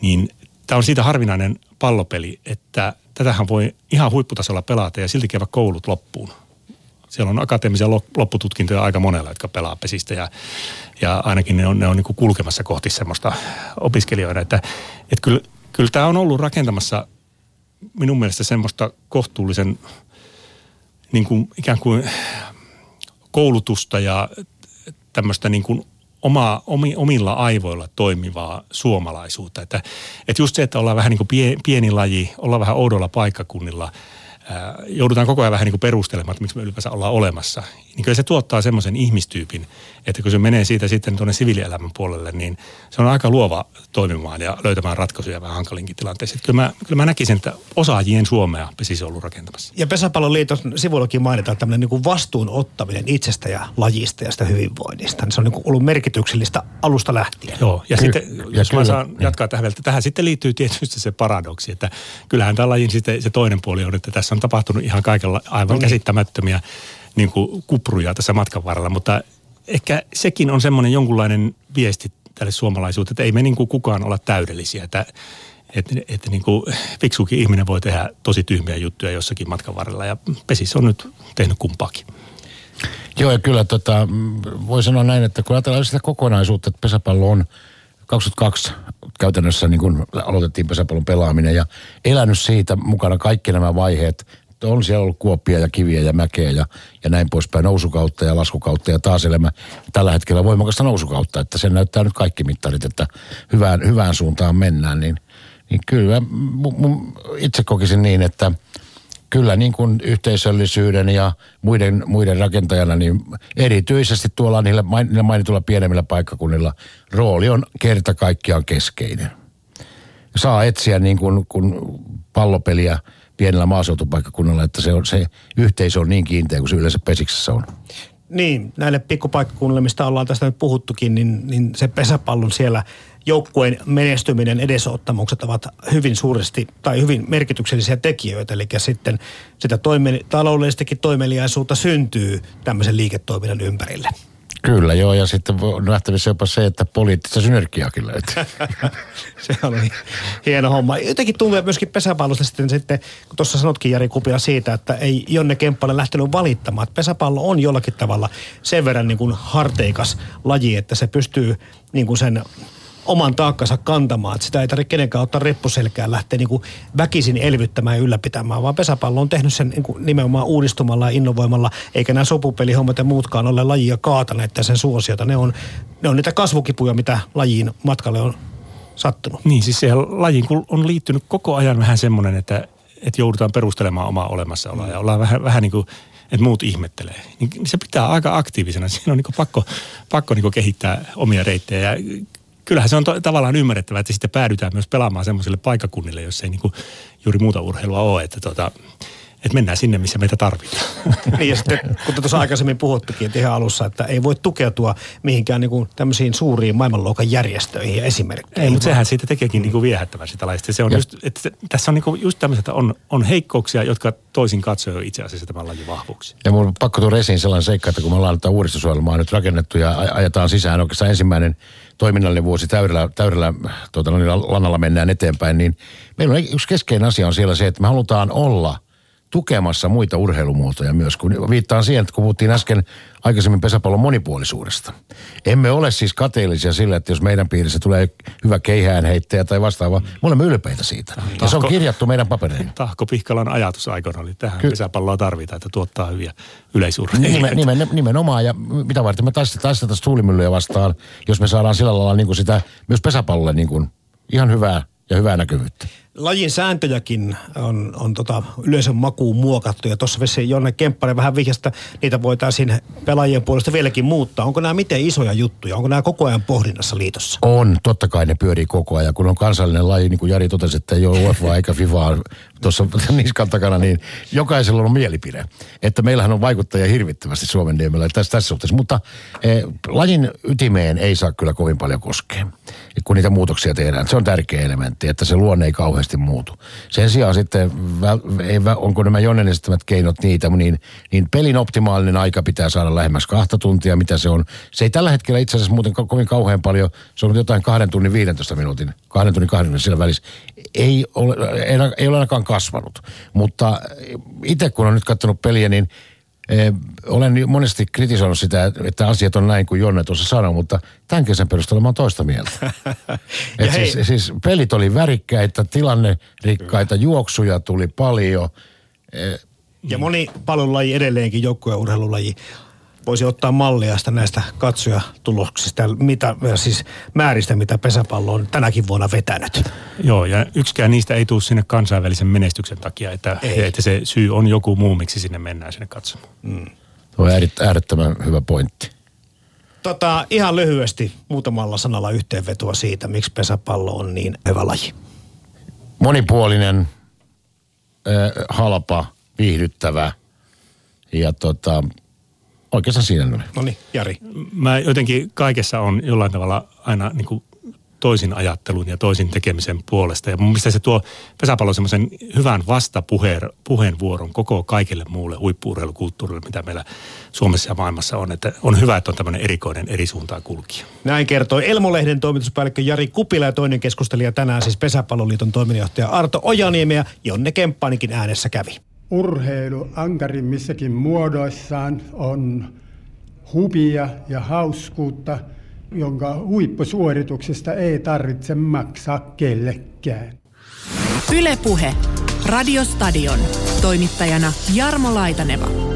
niin tämä on siitä harvinainen pallopeli, että tätähän voi ihan huipputasolla pelata ja silti käydä koulut loppuun. Siellä on akateemisia loppututkintoja aika monella, jotka pelaa pesistä ja, ja ainakin ne on, ne on niin kulkemassa kohti semmoista opiskelijoita. Että, että kyllä, kyllä tämä on ollut rakentamassa minun mielestä semmoista kohtuullisen niin kuin ikään kuin koulutusta ja tämmöistä niin kuin oma, omi, omilla aivoilla toimivaa suomalaisuutta. Että, että just se, että ollaan vähän niin kuin pie, pieni laji, ollaan vähän oudolla paikkakunnilla – joudutaan koko ajan vähän niin kuin perustelemaan, että miksi me ylipäänsä ollaan olemassa. Niin kyllä se tuottaa semmoisen ihmistyypin, että kun se menee siitä sitten tuonne siviilielämän puolelle, niin se on aika luova toimimaan ja löytämään ratkaisuja vähän hankalinkin tilanteissa. Kyllä mä, kyllä mä näkisin, että osaajien Suomea pesisi ollut rakentamassa. Ja Pesäpalloliiton sivuillakin mainitaan tämmöinen niin kuin vastuun ottaminen itsestä ja lajista ja sitä hyvinvoinnista. Se on niin kuin ollut merkityksellistä alusta lähtien. Joo, ja Ky- sitten ja jos kyllä, mä saan niin. jatkaa tähän vielä, tähän sitten liittyy tietysti se paradoksi, että kyllähän tämä lajin sitten se toinen puoli on, että tässä on tapahtunut ihan kaikella aivan no niin. käsittämättömiä niin kuin kupruja tässä matkan varrella, mutta ehkä sekin on semmoinen jonkunlainen viesti tälle suomalaisuuteen, että ei me niin kuin kukaan olla täydellisiä, että että, että niin kuin fiksukin ihminen voi tehdä tosi tyhmiä juttuja jossakin matkan varrella ja Pesis on nyt tehnyt kumpaakin. Joo ja kyllä tota, voi sanoa näin, että kun ajatellaan sitä kokonaisuutta, että pesäpallo on 22 käytännössä niin kuin aloitettiin pesäpallon pelaaminen ja elänyt siitä mukana kaikki nämä vaiheet. On siellä ollut kuoppia ja kiviä ja mäkeä ja, ja näin poispäin, nousukautta ja laskukautta ja taas elämä tällä hetkellä voimakasta nousukautta, että sen näyttää nyt kaikki mittarit, että hyvään, hyvään suuntaan mennään, niin, niin kyllä mun, itse kokisin niin, että – kyllä niin kuin yhteisöllisyyden ja muiden, muiden rakentajana, niin erityisesti tuolla niillä, niillä mainituilla pienemmillä paikkakunnilla rooli on kerta kaikkiaan keskeinen. Saa etsiä niin kuin, kuin pallopeliä pienellä maaseutupaikkakunnalla, että se, on, se yhteisö on niin kiinteä kuin se yleensä pesiksessä on. Niin, näille pikkupaikkakunnille, mistä ollaan tästä nyt puhuttukin, niin, niin se pesäpallon siellä joukkueen menestyminen edesottamukset ovat hyvin suuresti tai hyvin merkityksellisiä tekijöitä. Eli sitten sitä toime, taloudellistakin toimeliaisuutta syntyy tämmöisen liiketoiminnan ympärille. Kyllä joo, ja sitten on nähtävissä jopa se, että poliittista synergiaakin löytyy. se oli hieno homma. Jotenkin tuntuu myöskin pesäpallosta sitten, sitten kun tuossa sanotkin Jari Kupia siitä, että ei Jonne Kemppalle lähtenyt valittamaan. Että pesäpallo on jollakin tavalla sen verran niin kuin harteikas laji, että se pystyy niin kuin sen oman taakkansa kantamaan. Että sitä ei tarvitse kenenkään ottaa reppuselkään lähteä niin kuin väkisin elvyttämään ja ylläpitämään, vaan pesäpallo on tehnyt sen niin kuin nimenomaan uudistumalla ja innovoimalla, eikä nämä sopupelihommat ja muutkaan ole lajia kaataneet sen suosiota. Ne on, ne on niitä kasvukipuja, mitä lajiin matkalle on sattunut. Niin, siis siihen lajiin on liittynyt koko ajan vähän semmoinen, että, että joudutaan perustelemaan omaa olemassaoloa ja ollaan vähän, vähän niin kuin että muut ihmettelee. Niin se pitää aika aktiivisena. Siinä on niin pakko, pakko niin kehittää omia reittejä. Ja kyllähän se on to, tavallaan ymmärrettävää, että sitten päädytään myös pelaamaan semmoisille paikakunnille, jos ei niin kuin juuri muuta urheilua ole. Että tota, että mennään sinne, missä meitä tarvitaan. Niin ja sitten, kun tuossa aikaisemmin puhuttikin, että ihan alussa, että ei voi tukeutua mihinkään niin kuin tämmöisiin suuriin maailmanluokan järjestöihin ja esimerkkeihin. Ei, mutta sehän siitä tekeekin niin kuin viehättävän sitä laista. Se on just, että se, tässä on niin kuin just tämmöiset, on, on heikkouksia, jotka toisin katsoa itse asiassa tämän lajin vahvuuksia. Ja mun on pakko tuoda esiin sellainen seikka, että kun me ollaan tätä uudistusohjelmaa nyt rakennettu ja ajetaan sisään oikeastaan ensimmäinen toiminnallinen vuosi täydellä, täydellä tuota, no niin, lannalla mennään eteenpäin, niin meillä on yksi keskeinen asia on siellä se, että me halutaan olla – tukemassa muita urheilumuotoja myös. Kun viittaan siihen, että kun puhuttiin äsken aikaisemmin pesäpallon monipuolisuudesta. Emme ole siis kateellisia sillä, että jos meidän piirissä tulee hyvä keihäänheittäjä tai vastaava, me olemme ylpeitä siitä. Tahko, ja se on kirjattu meidän papereihin. Tahko Pihkalan ajatus aikana oli tähän Ky- pesäpalloa tarvitaan, että tuottaa hyviä yleisurheilijoita. Nimen, nimen, nimenomaan, ja mitä varten me taistetaan tuulimyllyjä vastaan, jos me saadaan sillä lailla niin kuin sitä myös pesäpallolle niin kuin ihan hyvää ja hyvää näkyvyyttä lajin sääntöjäkin on, on tota yleisön makuun muokattu ja tuossa vesi Jonne Kemppari vähän vihjasta, niitä voitaisiin pelaajien puolesta vieläkin muuttaa. Onko nämä miten isoja juttuja? Onko nämä koko ajan pohdinnassa liitossa? On, totta kai ne pyörii koko ajan. Kun on kansallinen laji, niin kuin Jari totesi, että ei ole UEFA eikä FIFA tuossa niskan takana, niin jokaisella on mielipide. Että meillähän on vaikuttajia hirvittävästi Suomen niemellä tässä, tässä suhteessa. Mutta eh, lajin ytimeen ei saa kyllä kovin paljon koskea, kun niitä muutoksia tehdään. Se on tärkeä elementti, että se luonne ei kauheasti muutu. Sen sijaan sitten, onko nämä Jonnen esittämät keinot niitä, niin, niin pelin optimaalinen aika pitää saada lähemmäs kahta tuntia, mitä se on. Se ei tällä hetkellä itse asiassa muuten kovin kauhean paljon, se on jotain kahden tunnin 15 minuutin, kahden tunnin kahden sillä välissä. Ei ole, ei, ei ole ainakaan kasvanut. Mutta itse kun on nyt katsonut peliä, niin olen monesti kritisoinut sitä, että asiat on näin kuin Jonne tuossa sanoi, mutta tämän kesän perusteella mä oon toista mieltä. Et siis, siis pelit oli värikkäitä, tilanne rikkaita, juoksuja tuli paljon. Eh, ja moni paljon laji edelleenkin, joukkueurheilulaji voisi ottaa mallia sitä näistä katsojatuloksista ja mitä, siis määristä, mitä pesäpallo on tänäkin vuonna vetänyt. Joo, ja yksikään niistä ei tule sinne kansainvälisen menestyksen takia, että, että se syy on joku muu, miksi sinne mennään sinne katsomaan. Mm. Tuo on äärettömän hyvä pointti. Tota, ihan lyhyesti muutamalla sanalla yhteenvetoa siitä, miksi pesäpallo on niin hyvä laji. Monipuolinen, äh, halpa, viihdyttävä ja tota, Oikeastaan siinä oli. No niin, Jari. Mä jotenkin kaikessa on jollain tavalla aina niin kuin toisin ajattelun ja toisin tekemisen puolesta. Ja mun mielestä se tuo pesäpallo semmoisen hyvän vastapuheenvuoron koko kaikille muulle huippuurheilukulttuurille, mitä meillä Suomessa ja maailmassa on. Että on hyvä, että on tämmöinen erikoinen eri suuntaan kulkija. Näin kertoi Elmolehden toimituspäällikkö Jari Kupila ja toinen keskustelija tänään siis Pesäpalloliiton toiminnanjohtaja Arto Ojaniemi ja Jonne Kemppanikin äänessä kävi urheilu ankarimmissakin muodoissaan on hubia ja hauskuutta, jonka huippusuorituksesta ei tarvitse maksaa kellekään. Ylepuhe Radiostadion. Toimittajana Jarmo Laitaneva.